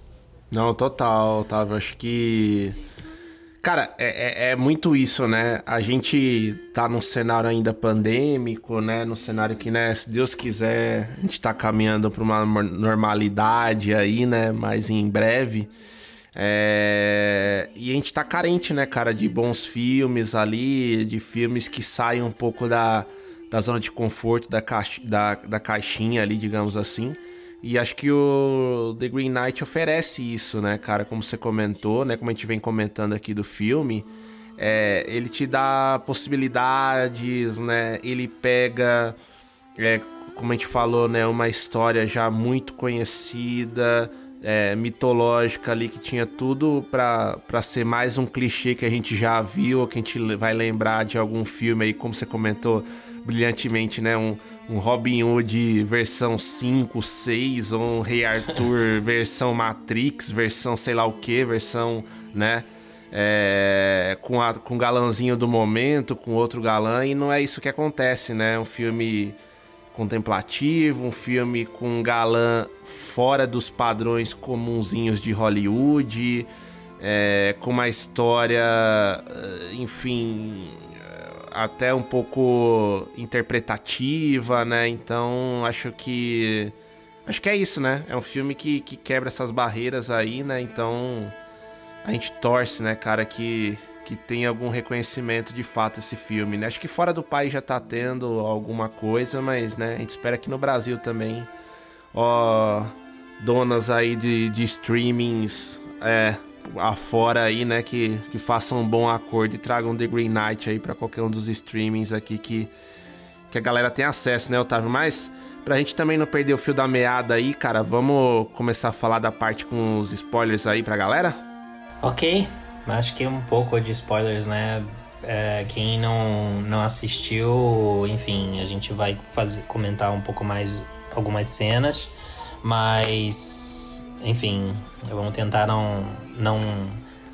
Não, total, Otávio. Acho que. Cara, é, é, é, muito isso, né? A gente tá num cenário ainda pandêmico, né? Num cenário que, né, se Deus quiser, a gente tá caminhando para uma normalidade aí, né? Mas em breve. É... E a gente tá carente, né, cara, de bons filmes ali, de filmes que saiam um pouco da, da zona de conforto da, caixa, da, da caixinha ali, digamos assim. E acho que o The Green Knight oferece isso, né, cara? Como você comentou, né? Como a gente vem comentando aqui do filme. É, ele te dá possibilidades, né? Ele pega, é, como a gente falou, né? Uma história já muito conhecida, é, mitológica ali, que tinha tudo para ser mais um clichê que a gente já viu, ou que a gente vai lembrar de algum filme aí, como você comentou brilhantemente, né? Um, um Robin Hood versão 5, 6, ou um Rei Arthur [laughs] versão Matrix, versão sei lá o que, versão, né? É, com, a, com o galãzinho do momento, com outro galã, e não é isso que acontece, né? Um filme contemplativo, um filme com um galã fora dos padrões comunzinhos de Hollywood, é, com uma história, enfim, até um pouco interpretativa, né? Então acho que. Acho que é isso, né? É um filme que, que quebra essas barreiras aí, né? Então a gente torce, né, cara, que, que tenha algum reconhecimento de fato esse filme, né? Acho que fora do país já tá tendo alguma coisa, mas né, a gente espera que no Brasil também, ó, donas aí de, de streamings é, afora aí, né, que, que façam um bom acordo e tragam The Green Knight aí para qualquer um dos streamings aqui que, que a galera tem acesso, né, Otávio? Mas pra gente também não perder o fio da meada aí, cara, vamos começar a falar da parte com os spoilers aí pra galera? Ok, acho que um pouco de spoilers, né? É, quem não, não assistiu, enfim, a gente vai fazer, comentar um pouco mais algumas cenas, mas enfim, vamos tentar não, não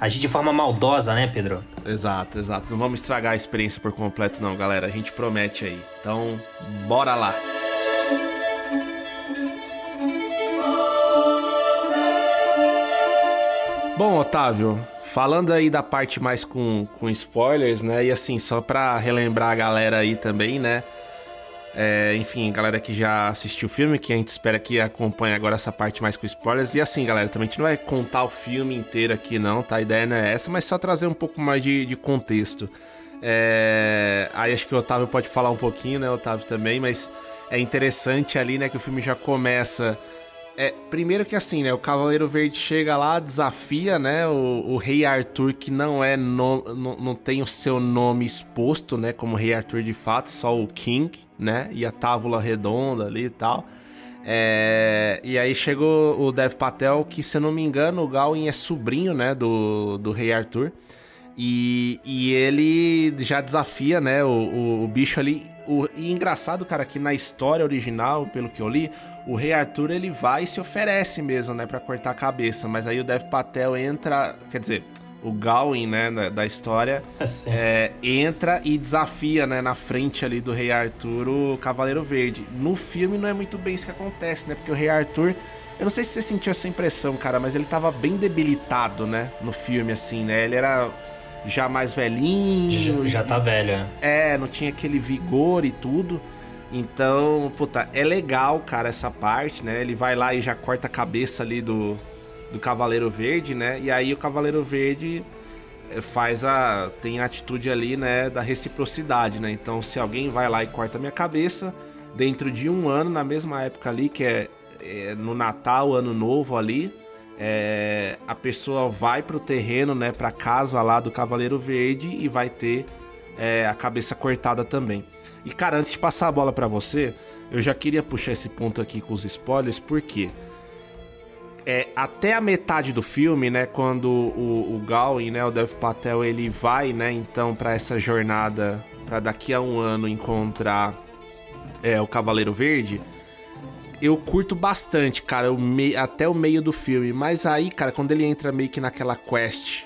agir de forma maldosa, né, Pedro? Exato, exato. Não vamos estragar a experiência por completo, não, galera. A gente promete aí. Então, bora lá. Bom, Otávio, falando aí da parte mais com, com spoilers, né? E assim, só pra relembrar a galera aí também, né? É, enfim, galera que já assistiu o filme, que a gente espera que acompanhe agora essa parte mais com spoilers. E assim, galera, também a gente não vai contar o filme inteiro aqui, não, tá? A ideia não é essa, mas só trazer um pouco mais de, de contexto. É... Aí acho que o Otávio pode falar um pouquinho, né, Otávio também, mas é interessante ali, né, que o filme já começa é, primeiro que assim, né? O Cavaleiro Verde chega lá, desafia, né? O, o Rei Arthur, que não é no, no, não tem o seu nome exposto, né? Como Rei Arthur de fato, só o King, né? E a tábula redonda ali e tal. É, e aí chegou o Dev Patel, que se eu não me engano, o Gawain é sobrinho, né? Do, do Rei Arthur. E, e ele já desafia, né, o, o, o bicho ali. O, e engraçado, cara, que na história original, pelo que eu li, o rei Arthur ele vai e se oferece mesmo, né, para cortar a cabeça. Mas aí o Dev Patel entra, quer dizer, o Gawain, né, da, da história, [laughs] é, entra e desafia, né, na frente ali do rei Arthur o Cavaleiro Verde. No filme não é muito bem isso que acontece, né, porque o rei Arthur eu não sei se você sentiu essa impressão, cara, mas ele tava bem debilitado, né? No filme, assim, né? Ele era já mais velhinho. Já, já tá velho, é. É, não tinha aquele vigor e tudo. Então, puta, é legal, cara, essa parte, né? Ele vai lá e já corta a cabeça ali do, do Cavaleiro Verde, né? E aí o Cavaleiro Verde eh, faz a. tem a atitude ali, né? Da reciprocidade, né? Então, se alguém vai lá e corta minha cabeça, dentro de um ano, na mesma época ali, que é, é no Natal, Ano Novo ali, é, a pessoa vai pro terreno, né, pra casa lá do Cavaleiro Verde e vai ter é, a cabeça cortada também. E cara, antes de passar a bola para você, eu já queria puxar esse ponto aqui com os spoilers, porque é, até a metade do filme, né, quando o, o Gawain, né, o Dev Patel, ele vai, né, então para essa jornada para daqui a um ano encontrar é, o Cavaleiro Verde, eu curto bastante, cara, o me... até o meio do filme. Mas aí, cara, quando ele entra meio que naquela quest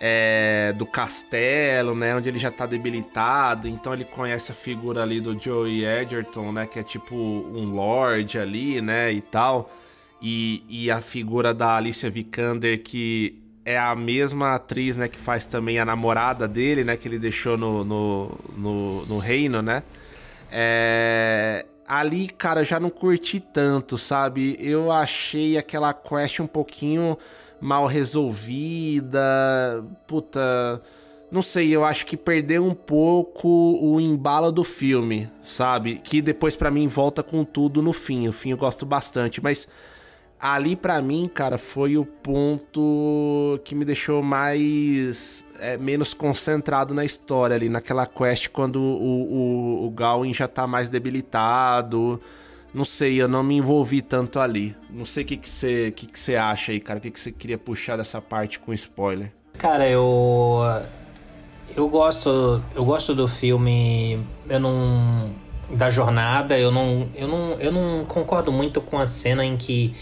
é, do castelo, né? Onde ele já tá debilitado. Então ele conhece a figura ali do Joey Edgerton, né? Que é tipo um lord ali, né? E tal. E, e a figura da Alicia Vikander, que é a mesma atriz, né? Que faz também a namorada dele, né? Que ele deixou no, no, no, no reino, né? É, ali, cara, já não curti tanto, sabe? Eu achei aquela quest um pouquinho mal resolvida. Puta. Não sei, eu acho que perdeu um pouco o embalo do filme, sabe? Que depois para mim volta com tudo no fim. O fim eu gosto bastante, mas ali para mim, cara, foi o ponto que me deixou mais é, menos concentrado na história ali, naquela quest quando o, o, o Gawain já tá mais debilitado. Não sei, eu não me envolvi tanto ali. Não sei o que você que que que acha aí, cara. O que você que queria puxar dessa parte com spoiler? Cara, eu eu gosto eu gosto do filme. Eu não da jornada. Eu não eu não eu não concordo muito com a cena em que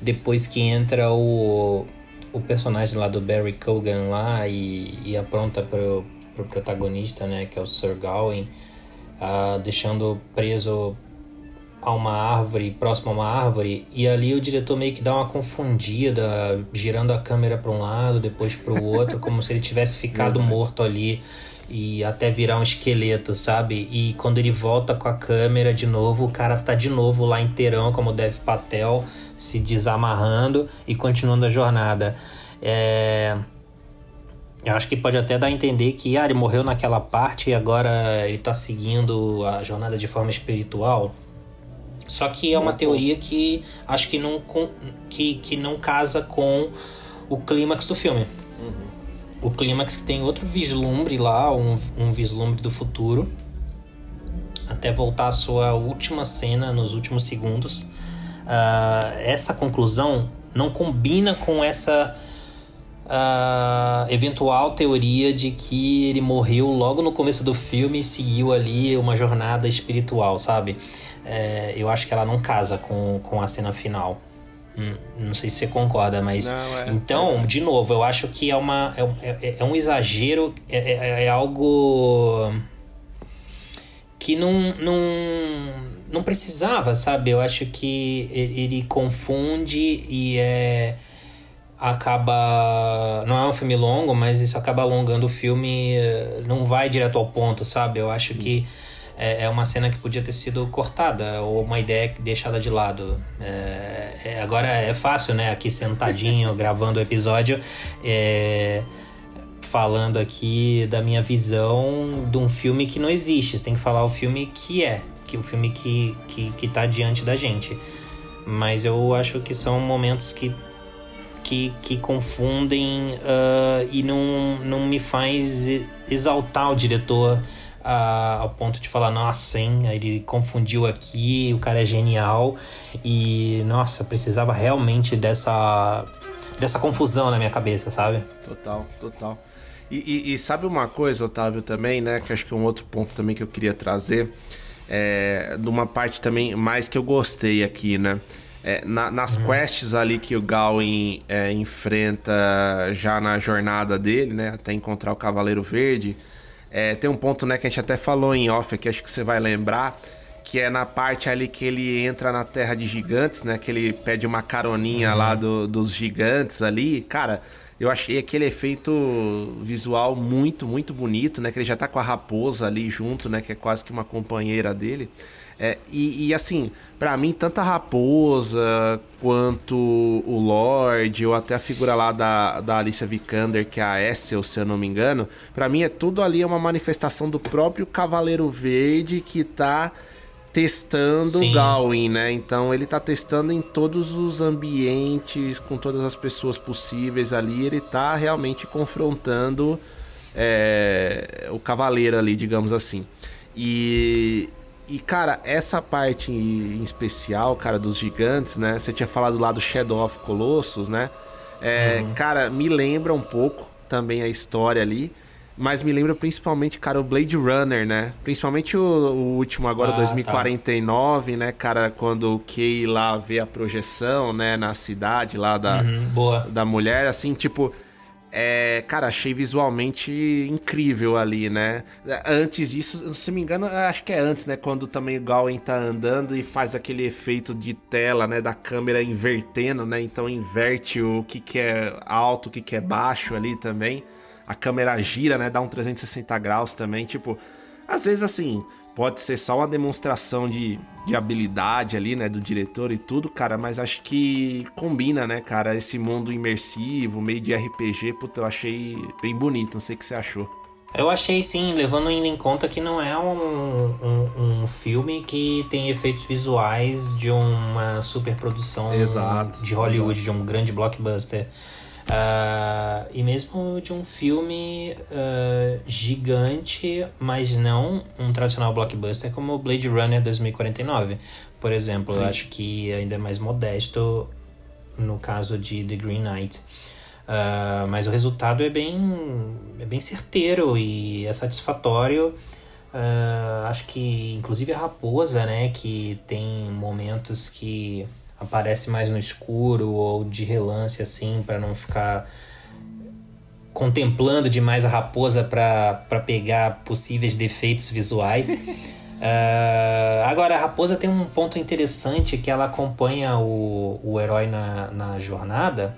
depois que entra o, o personagem lá do Barry Cogan lá e, e apronta pro, pro protagonista, né, que é o Sir Gawain, uh, deixando preso a uma árvore, próximo a uma árvore, e ali o diretor meio que dá uma confundida, girando a câmera para um lado, depois para o outro, como se ele tivesse ficado morto ali e até virar um esqueleto, sabe? E quando ele volta com a câmera de novo, o cara tá de novo lá inteirão, como Dev Patel, se desamarrando e continuando a jornada. É... Eu acho que pode até dar a entender que ah, ele morreu naquela parte e agora ele tá seguindo a jornada de forma espiritual. Só que é uma teoria que acho que não, que, que não casa com o clímax do filme. O clímax que tem outro vislumbre lá, um, um vislumbre do futuro. Até voltar à sua última cena, nos últimos segundos. Uh, essa conclusão não combina com essa uh, eventual teoria de que ele morreu logo no começo do filme e seguiu ali uma jornada espiritual, sabe? É, eu acho que ela não casa com, com a cena final. Hum, não sei se você concorda, mas. Não, é, então, é. de novo, eu acho que é, uma, é, é, é um exagero, é, é, é, algo que não, não, não precisava, sabe? Eu acho que ele confunde e é acaba. Não é um filme longo, mas isso acaba alongando o filme. Eh, não vai direto ao ponto, sabe? Eu acho que é, é uma cena que podia ter sido cortada ou uma ideia deixada de lado. É, é, agora é fácil, né? Aqui sentadinho, [laughs] gravando o episódio. É, falando aqui da minha visão de um filme que não existe. Você tem que falar o filme que é, que o filme que, que, que tá diante da gente. Mas eu acho que são momentos que que, que confundem uh, e não, não me faz exaltar o diretor uh, ao ponto de falar, nossa, hein, ele confundiu aqui, o cara é genial e, nossa, precisava realmente dessa, dessa confusão na minha cabeça, sabe? Total, total. E, e, e, sabe uma coisa, Otávio, também, né? Que acho que é um outro ponto também que eu queria trazer. É, de uma parte também mais que eu gostei aqui, né? É, na, nas uhum. quests ali que o Gawain é, enfrenta já na jornada dele, né? Até encontrar o Cavaleiro Verde. É, tem um ponto, né, que a gente até falou em off aqui, acho que você vai lembrar. Que é na parte ali que ele entra na Terra de Gigantes, né? Que ele pede uma caroninha uhum. lá do, dos gigantes ali. Cara, eu achei aquele efeito visual muito, muito bonito, né? Que ele já tá com a raposa ali junto, né? Que é quase que uma companheira dele. É, e, e, assim, para mim, tanto a raposa quanto o Lorde, ou até a figura lá da, da Alicia Vikander, que é a Essel, se eu não me engano, para mim é tudo ali uma manifestação do próprio Cavaleiro Verde que tá testando o Gawain, né? Então ele tá testando em todos os ambientes, com todas as pessoas possíveis ali, ele tá realmente confrontando é, o cavaleiro ali, digamos assim. E, e, cara, essa parte em especial, cara, dos gigantes, né? Você tinha falado lá do Shadow of Colossus, né? É, uhum. Cara, me lembra um pouco também a história ali. Mas me lembra principalmente, cara, o Blade Runner, né? Principalmente o, o último agora, ah, 2049, tá. né, cara? Quando o Kay lá vê a projeção, né, na cidade lá da, uhum, da mulher, assim, tipo é, cara, achei visualmente incrível ali, né? Antes disso, se me engano, acho que é antes, né? Quando também o Gawain tá andando e faz aquele efeito de tela, né? Da câmera invertendo, né? Então inverte o que, que é alto, o que, que é baixo ali também. A câmera gira, né? Dá um 360 graus também. Tipo, às vezes assim, pode ser só uma demonstração de, de habilidade ali, né, do diretor e tudo, cara, mas acho que combina, né, cara, esse mundo imersivo, meio de RPG, puta, eu achei bem bonito, não sei o que você achou. Eu achei sim, levando em conta que não é um, um, um filme que tem efeitos visuais de uma superprodução de Hollywood, exato. de um grande blockbuster. Uh, e mesmo de um filme uh, gigante, mas não um tradicional blockbuster como Blade Runner 2049, por exemplo. Sim. Eu acho que ainda é mais modesto no caso de The Green Knight. Uh, mas o resultado é bem, é bem certeiro e é satisfatório. acho que inclusive a raposa, né, que tem momentos que aparece mais no escuro ou de relance assim para não ficar contemplando demais a raposa para pegar possíveis defeitos visuais. uh, [laughs] agora, a raposa tem um ponto interessante que ela acompanha o, o herói na, na jornada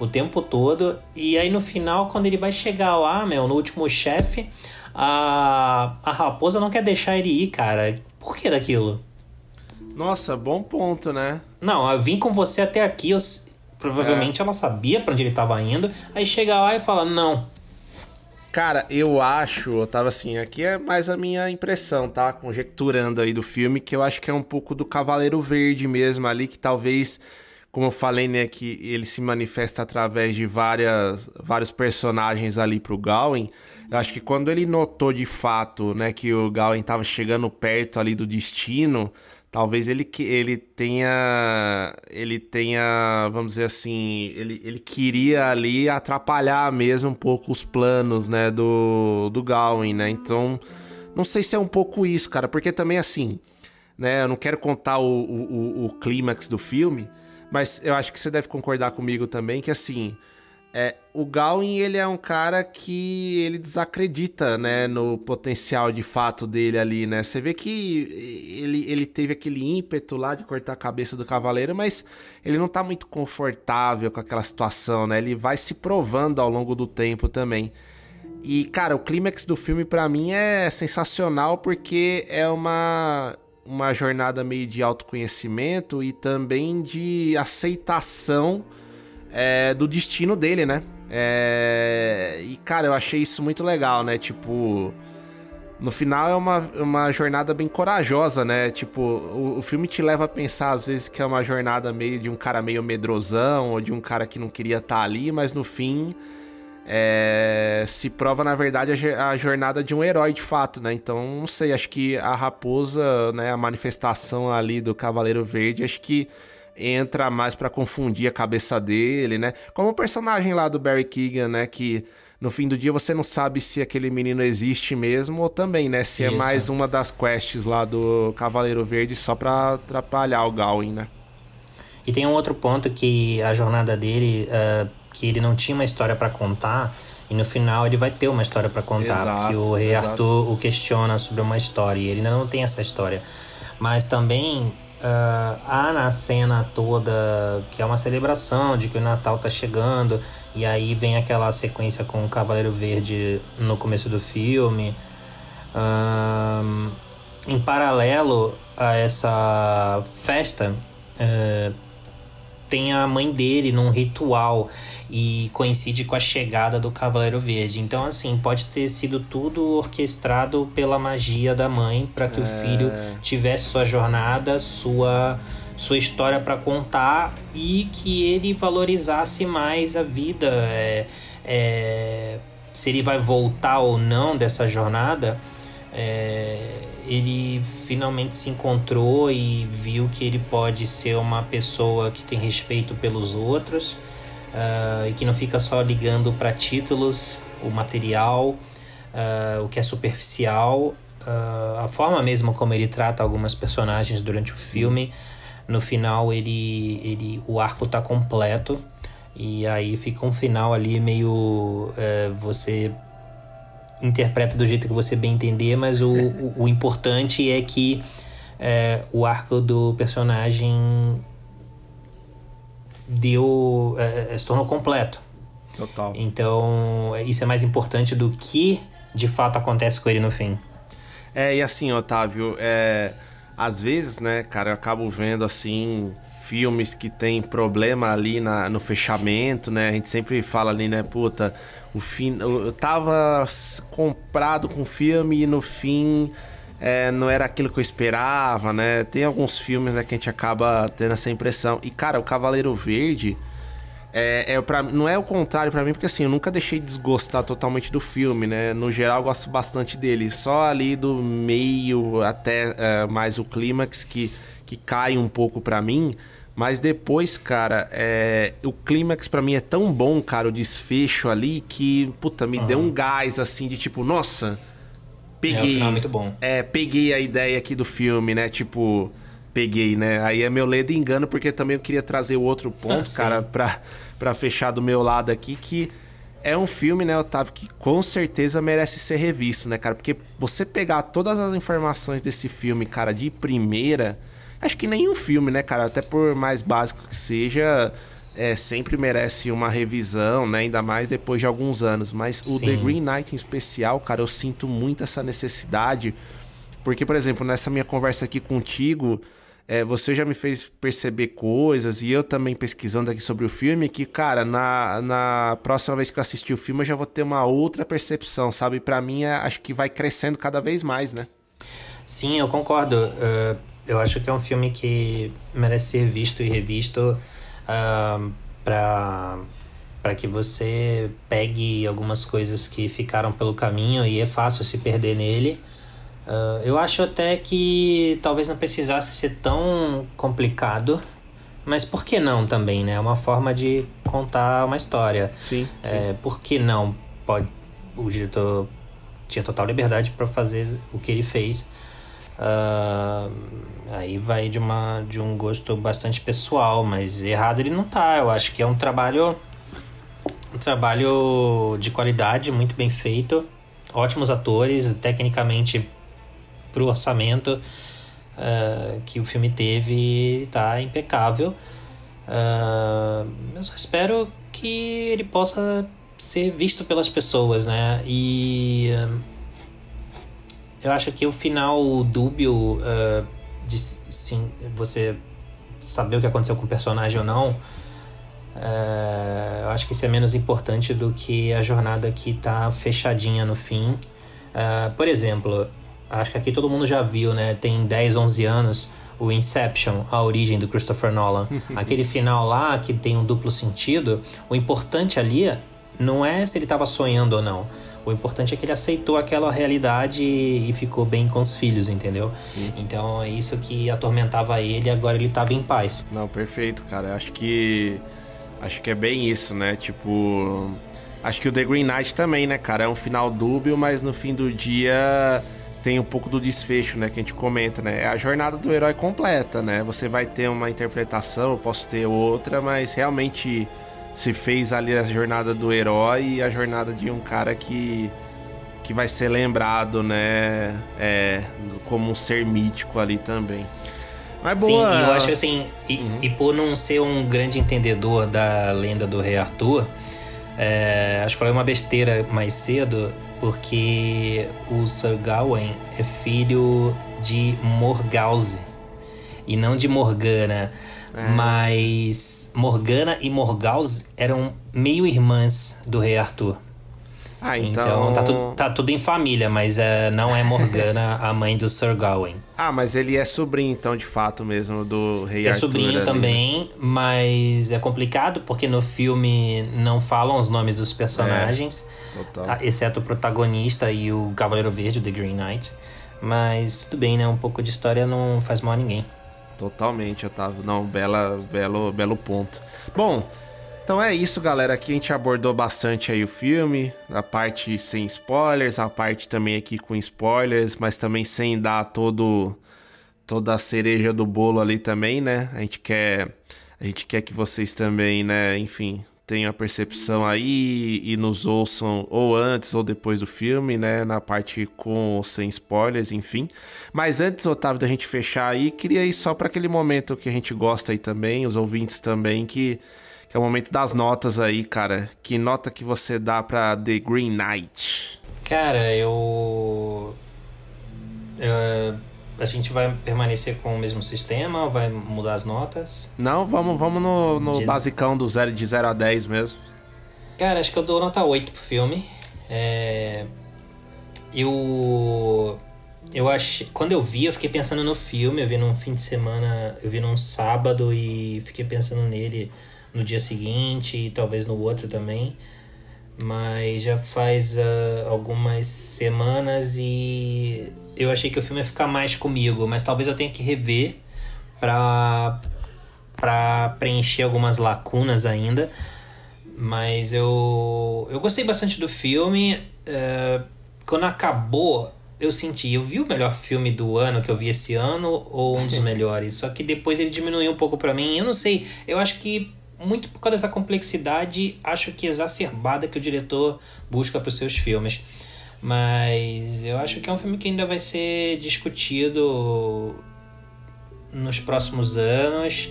o tempo todo. E aí no final, quando ele vai chegar lá, meu, no último chefe, a, a raposa não quer deixar ele ir, cara. Por que daquilo? Nossa, bom ponto, né? Não, eu vim com você até aqui, eu, provavelmente é. ela sabia para onde ele estava indo, aí chega lá e fala: "Não. Cara, eu acho, eu tava assim, aqui é mais a minha impressão, tá? Conjecturando aí do filme, que eu acho que é um pouco do Cavaleiro Verde mesmo ali, que talvez, como eu falei, né, que ele se manifesta através de várias, vários personagens ali pro Gawain. Eu acho que quando ele notou de fato, né, que o Gawain tava chegando perto ali do destino, talvez ele ele tenha ele tenha vamos dizer assim ele, ele queria ali atrapalhar mesmo um pouco os planos né do do Gawain né? Então não sei se é um pouco isso cara porque também assim né eu não quero contar o, o, o clímax do filme mas eu acho que você deve concordar comigo também que assim é, o Gawain, ele é um cara que ele desacredita, né, no potencial de fato dele ali, né? Você vê que ele, ele teve aquele ímpeto lá de cortar a cabeça do cavaleiro, mas ele não tá muito confortável com aquela situação, né? Ele vai se provando ao longo do tempo também. E, cara, o clímax do filme para mim é sensacional porque é uma uma jornada meio de autoconhecimento e também de aceitação é, do destino dele, né? É, e, cara, eu achei isso muito legal, né? Tipo. No final é uma, uma jornada bem corajosa, né? Tipo, o, o filme te leva a pensar às vezes que é uma jornada meio de um cara meio medrosão ou de um cara que não queria estar tá ali, mas no fim é, se prova na verdade a, a, jornada de um herói de fato, né? Então, não sei, acho que a raposa, né, a manifestação ali do Cavaleiro Verde, acho que entra mais para confundir a cabeça dele, né? Como o personagem lá do Barry Keegan, né? Que no fim do dia você não sabe se aquele menino existe mesmo ou também, né? Se é Isso. é mais uma das quests lá do Cavaleiro Verde só pra atrapalhar o Gawain, né? E tem um outro ponto que a jornada dele, uh, que ele não tinha uma história para contar, e no final ele vai ter uma história para contar. Exato, que o rei exato. Arthur o questiona sobre uma história, e ele ainda não tem essa história. Mas também Uh, há na cena toda que é uma celebração de que o Natal tá chegando e aí vem aquela sequência com o Cavaleiro Verde no começo do filme. Uh, em paralelo a essa festa, uh, tem a mãe dele num ritual e coincide com a chegada do Cavaleiro Verde. Então, assim, pode ter sido tudo orquestrado pela magia da mãe para que é... o filho tivesse sua jornada, sua sua história para contar e que ele valorizasse mais a vida. É, é, se ele vai voltar ou não dessa jornada, é, ele finalmente se encontrou e viu que ele pode ser uma pessoa que tem respeito pelos outros uh, e que não fica só ligando para títulos, o material, uh, o que é superficial, uh, a forma mesmo como ele trata algumas personagens durante o filme. No final ele, ele o arco está completo e aí fica um final ali meio eh, você interpreta do jeito que você bem entender, mas o, o, o importante é que é, o arco do personagem deu é, é, se tornou completo. Total. Então isso é mais importante do que de fato acontece com ele no fim. É e assim, Otávio, é, às vezes, né, cara, eu acabo vendo assim filmes que tem problema ali na, no fechamento, né? A gente sempre fala ali, né, puta, o fim, eu tava comprado com o filme e no fim é, não era aquilo que eu esperava, né? Tem alguns filmes né, que a gente acaba tendo essa impressão. E cara, o Cavaleiro Verde é, é pra, não é o contrário para mim, porque assim, eu nunca deixei de desgostar totalmente do filme, né? No geral, eu gosto bastante dele. Só ali do meio até é, mais o clímax que, que cai um pouco para mim. Mas depois, cara, é... o clímax para mim é tão bom, cara, o desfecho ali, que, puta, me uhum. deu um gás assim de tipo, nossa, peguei. É, muito bom. É, peguei a ideia aqui do filme, né? Tipo, peguei, né? Aí é meu ledo engano, porque também eu queria trazer o outro ponto, ah, cara, pra, pra fechar do meu lado aqui, que é um filme, né, Otávio, que com certeza merece ser revisto, né, cara? Porque você pegar todas as informações desse filme, cara, de primeira Acho que nenhum filme, né, cara? Até por mais básico que seja, é, sempre merece uma revisão, né? Ainda mais depois de alguns anos. Mas o The Green Knight em especial, cara, eu sinto muito essa necessidade. Porque, por exemplo, nessa minha conversa aqui contigo, é, você já me fez perceber coisas e eu também pesquisando aqui sobre o filme que, cara, na, na próxima vez que eu assistir o filme eu já vou ter uma outra percepção, sabe? Para mim, é, acho que vai crescendo cada vez mais, né? Sim, eu concordo. Uh, eu acho que é um filme que merece ser visto e revisto uh, para para que você pegue algumas coisas que ficaram pelo caminho e é fácil se perder nele. Uh, eu acho até que talvez não precisasse ser tão complicado, mas por que não também, né? É uma forma de contar uma história. Sim. É, sim. Por que não? Pode, o diretor tinha total liberdade para fazer o que ele fez. Uh, aí vai de, uma, de um gosto bastante pessoal, mas errado ele não tá. Eu acho que é um trabalho um trabalho de qualidade, muito bem feito, ótimos atores, tecnicamente pro orçamento uh, que o filme teve, tá impecável. Uh, eu só espero que ele possa ser visto pelas pessoas, né? E uh, eu acho que o final dúbio de sim, você saber o que aconteceu com o personagem ou não Uh, eu acho que isso é menos importante do que a jornada que tá fechadinha no fim. Uh, por exemplo, acho que aqui todo mundo já viu, né? Tem 10, 11 anos o Inception, a origem do Christopher Nolan. [laughs] Aquele final lá que tem um duplo sentido, o importante ali não é se ele estava sonhando ou não. O importante é que ele aceitou aquela realidade e ficou bem com os filhos, entendeu? Sim. Então é isso que atormentava ele e agora ele estava em paz. Não, perfeito, cara. Acho que Acho que é bem isso, né? Tipo. Acho que o The Green Knight também, né, cara? É um final dúbio, mas no fim do dia tem um pouco do desfecho, né? Que a gente comenta, né? É a jornada do herói completa, né? Você vai ter uma interpretação, eu posso ter outra, mas realmente se fez ali a jornada do herói e a jornada de um cara que que vai ser lembrado, né? É, como um ser mítico ali também. Mas boa. Sim, eu acho assim, e, uhum. e, por não ser um grande entendedor da lenda do rei Arthur, é, acho que falei uma besteira mais cedo, porque o Sir Gawain é filho de Morgause e não de Morgana. É. Mas Morgana e Morgause eram meio irmãs do rei Arthur. Ah, então... então tá, tu, tá tudo em família, mas é, não é Morgana a mãe do Sir Gawain. [laughs] Ah, mas ele é sobrinho, então, de fato mesmo, do rei é Arthur. É sobrinho ali. também, mas é complicado porque no filme não falam os nomes dos personagens, é, exceto o protagonista e o Cavaleiro Verde, The Green Knight. Mas tudo bem, né? Um pouco de história não faz mal a ninguém. Totalmente, Otávio. Não, bela, belo, belo ponto. Bom, então é isso, galera. Aqui a gente abordou bastante aí o filme, a parte sem spoilers, a parte também aqui com spoilers, mas também sem dar todo toda a cereja do bolo ali também, né? A gente quer a gente quer que vocês também, né, enfim, tenham a percepção aí e nos ouçam ou antes ou depois do filme, né, na parte com ou sem spoilers, enfim. Mas antes, Otávio, da gente fechar aí, queria ir só para aquele momento que a gente gosta aí também, os ouvintes também que que é o momento das notas aí, cara. Que nota que você dá pra The Green Knight? Cara, eu. eu a gente vai permanecer com o mesmo sistema? Vai mudar as notas? Não, vamos, vamos no, no Diz... basicão do zero, de 0 a 10 mesmo. Cara, acho que eu dou nota 8 pro filme. É... Eu. Eu achei. Quando eu vi, eu fiquei pensando no filme. Eu vi num fim de semana. Eu vi num sábado e fiquei pensando nele no dia seguinte e talvez no outro também. Mas já faz uh, algumas semanas e eu achei que o filme ia ficar mais comigo, mas talvez eu tenha que rever para para preencher algumas lacunas ainda. Mas eu eu gostei bastante do filme. Uh, quando acabou, eu senti, eu vi o melhor filme do ano que eu vi esse ano ou um dos [laughs] melhores. Só que depois ele diminuiu um pouco para mim. Eu não sei, eu acho que muito por causa dessa complexidade, acho que exacerbada que o diretor busca para os seus filmes. Mas eu acho que é um filme que ainda vai ser discutido nos próximos anos.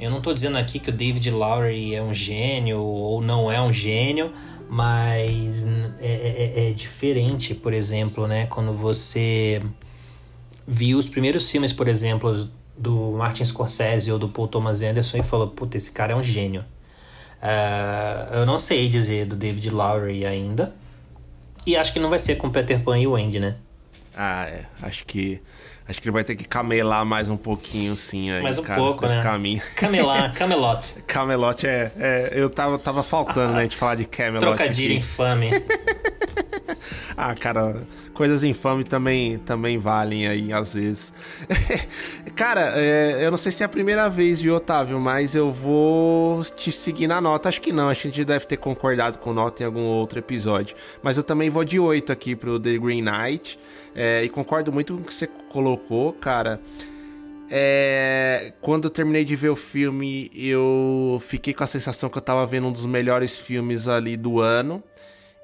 Eu não estou dizendo aqui que o David Lowery é um gênio ou não é um gênio, mas é, é, é diferente, por exemplo, né? Quando você viu os primeiros filmes, por exemplo, do Martin Scorsese ou do Paul Thomas Anderson e falou: Puta, esse cara é um gênio. Uh, eu não sei dizer do David Lowry ainda. E acho que não vai ser com Peter Pan e o Andy, né? Ah, é. Acho que. Acho que ele vai ter que camelar mais um pouquinho, sim, aí, mais um cara, pouco, nesse né? caminho. [laughs] Camelar, Camelot. Camelot é, é. eu tava, tava faltando, né? De falar de Camelot. Trocadilho aqui. infame. [laughs] Ah, cara, coisas infames também, também valem aí, às vezes. [laughs] cara, é, eu não sei se é a primeira vez, viu, Otávio? Mas eu vou te seguir na nota. Acho que não, acho que a gente deve ter concordado com nota em algum outro episódio. Mas eu também vou de 8 aqui pro The Green Knight. É, e concordo muito com o que você colocou, cara. É, quando eu terminei de ver o filme, eu fiquei com a sensação que eu tava vendo um dos melhores filmes ali do ano.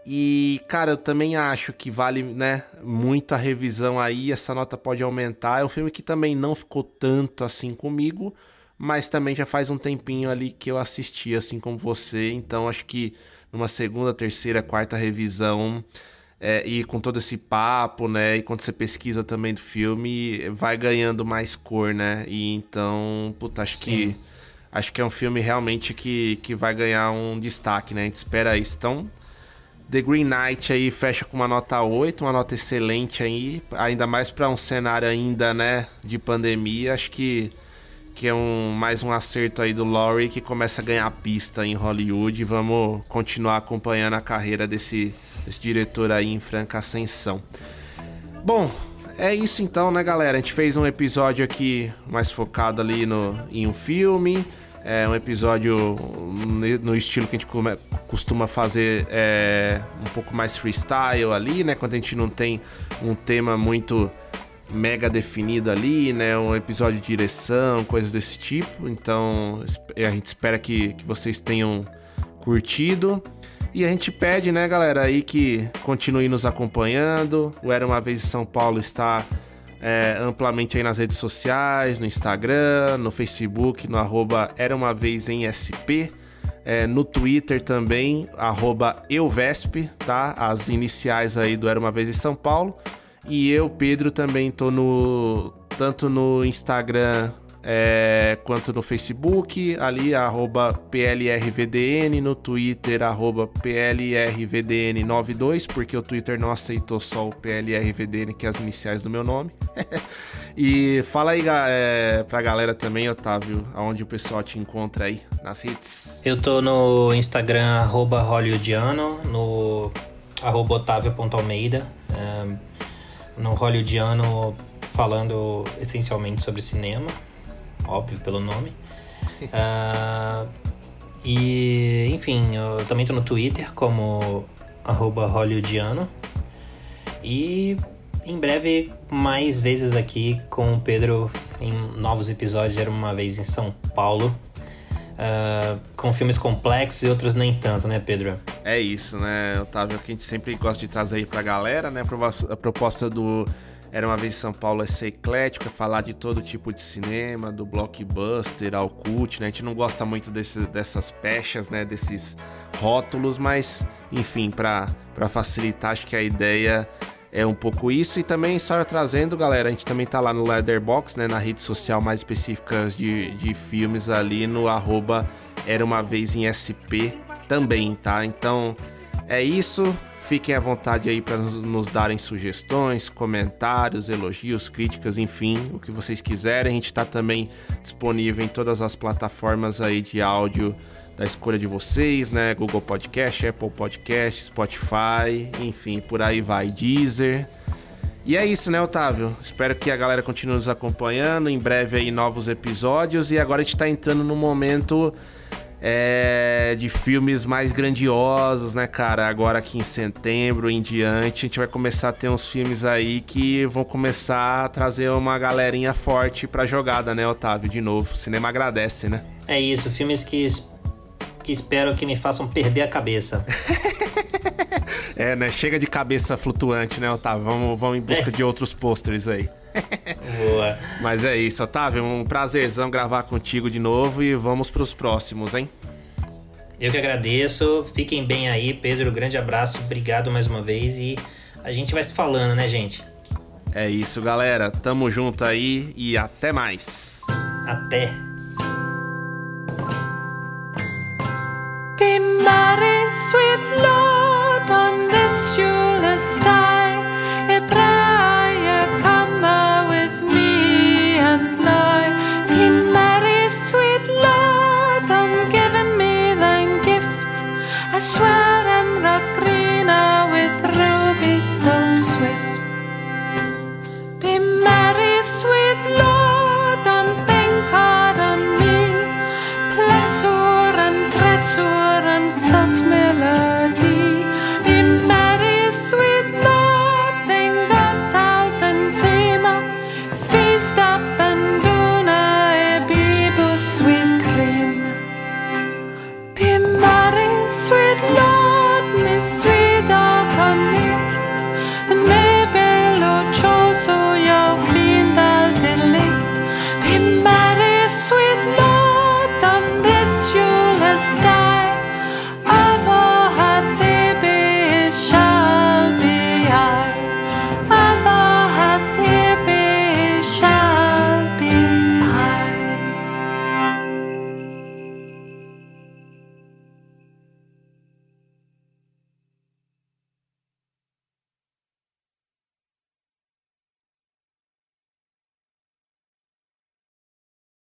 E, cara, eu também acho que vale, né, muito a revisão aí, essa nota pode aumentar. É um filme que também não ficou tanto assim comigo, mas também já faz um tempinho ali que eu assisti, assim como você. Então, acho que numa segunda, terceira, quarta revisão, é, e com todo esse papo, né, e quando você pesquisa também do filme, vai ganhando mais cor, né? E então, puta, acho Sim. que acho que é um filme realmente que, que vai ganhar um destaque, né? A gente espera isso. Então, The Green Knight aí fecha com uma nota 8, uma nota excelente aí, ainda mais para um cenário ainda, né, de pandemia, acho que que é um mais um acerto aí do Laurie que começa a ganhar pista em Hollywood. Vamos continuar acompanhando a carreira desse, desse diretor aí em franca ascensão. Bom, é isso então, né, galera? A gente fez um episódio aqui mais focado ali no, em um filme. É um episódio no estilo que a gente costuma fazer é, um pouco mais freestyle ali, né? Quando a gente não tem um tema muito mega definido ali, né? Um episódio de direção, coisas desse tipo. Então a gente espera que, que vocês tenham curtido. E a gente pede, né, galera, aí que continue nos acompanhando. O Era Uma Vez em São Paulo está é, amplamente aí nas redes sociais, no Instagram, no Facebook, no arroba Era Uma Vez em SP. É, no Twitter também, arroba EuVesp, tá? As iniciais aí do Era Uma Vez em São Paulo. E eu, Pedro, também tô no... Tanto no Instagram é, quanto no Facebook, ali arroba PLRVDN, no Twitter arroba PLRVDN92, porque o Twitter não aceitou só o PLRVDN, que é as iniciais do meu nome. [laughs] e fala aí é, pra galera também, Otávio, aonde o pessoal te encontra aí nas redes. Eu tô no Instagram, arroba hollywoodiano, no arroba otávio.almeida, é, no hollywoodiano falando essencialmente sobre cinema, óbvio pelo nome. [laughs] Ah, e, enfim, eu também tô no Twitter como hollywoodiano. E em breve, mais vezes aqui com o Pedro em novos episódios. Era uma vez em São Paulo. ah, com filmes complexos e outros nem tanto, né, Pedro? É isso, né, Otávio? Que a gente sempre gosta de trazer aí pra galera, né? A proposta do Era uma vez em São Paulo é ser eclético, é falar de todo tipo de cinema, do blockbuster ao cult, né? A gente não gosta muito desse- dessas pechas, né? Desses rótulos, mas, enfim, pra facilitar, acho que a ideia é um pouco isso. E também só trazendo, galera, a gente também tá lá no Leatherbox, né? Na rede social mais específicas de, de filmes ali no arroba Era Uma Vez em SP também, tá? Então é isso. Fiquem à vontade aí para nos, darem sugestões, comentários, elogios, críticas, enfim, o que vocês quiserem. A gente tá também disponível em todas as plataformas aí de áudio da escolha de vocês, né? Google Podcast, Apple Podcast, Spotify, enfim, por aí vai, Deezer. E é isso, né, Otávio? Espero que a galera continue nos acompanhando. Em breve aí novos episódios. E agora a gente tá entrando no momento é, de filmes mais grandiosos, né, cara? Agora aqui em setembro em diante, a gente vai começar a ter uns filmes aí que vão começar a trazer uma galerinha forte pra jogada, né, Otávio? De novo. O cinema agradece, né? É isso, filmes que, que espero que me façam perder a cabeça. [laughs] É, né? Chega de cabeça flutuante, né, Otávio? Vamos, vamos em busca de outros pôsteres aí. Boa. Mas é isso, Otávio. Um prazerzão gravar contigo de novo e vamos para os próximos, hein? Eu que agradeço. Fiquem bem aí, Pedro. Grande abraço. Obrigado mais uma vez e a gente vai se falando, né, gente? É isso, galera. Tamo junto aí e até mais. Até. Sweet love.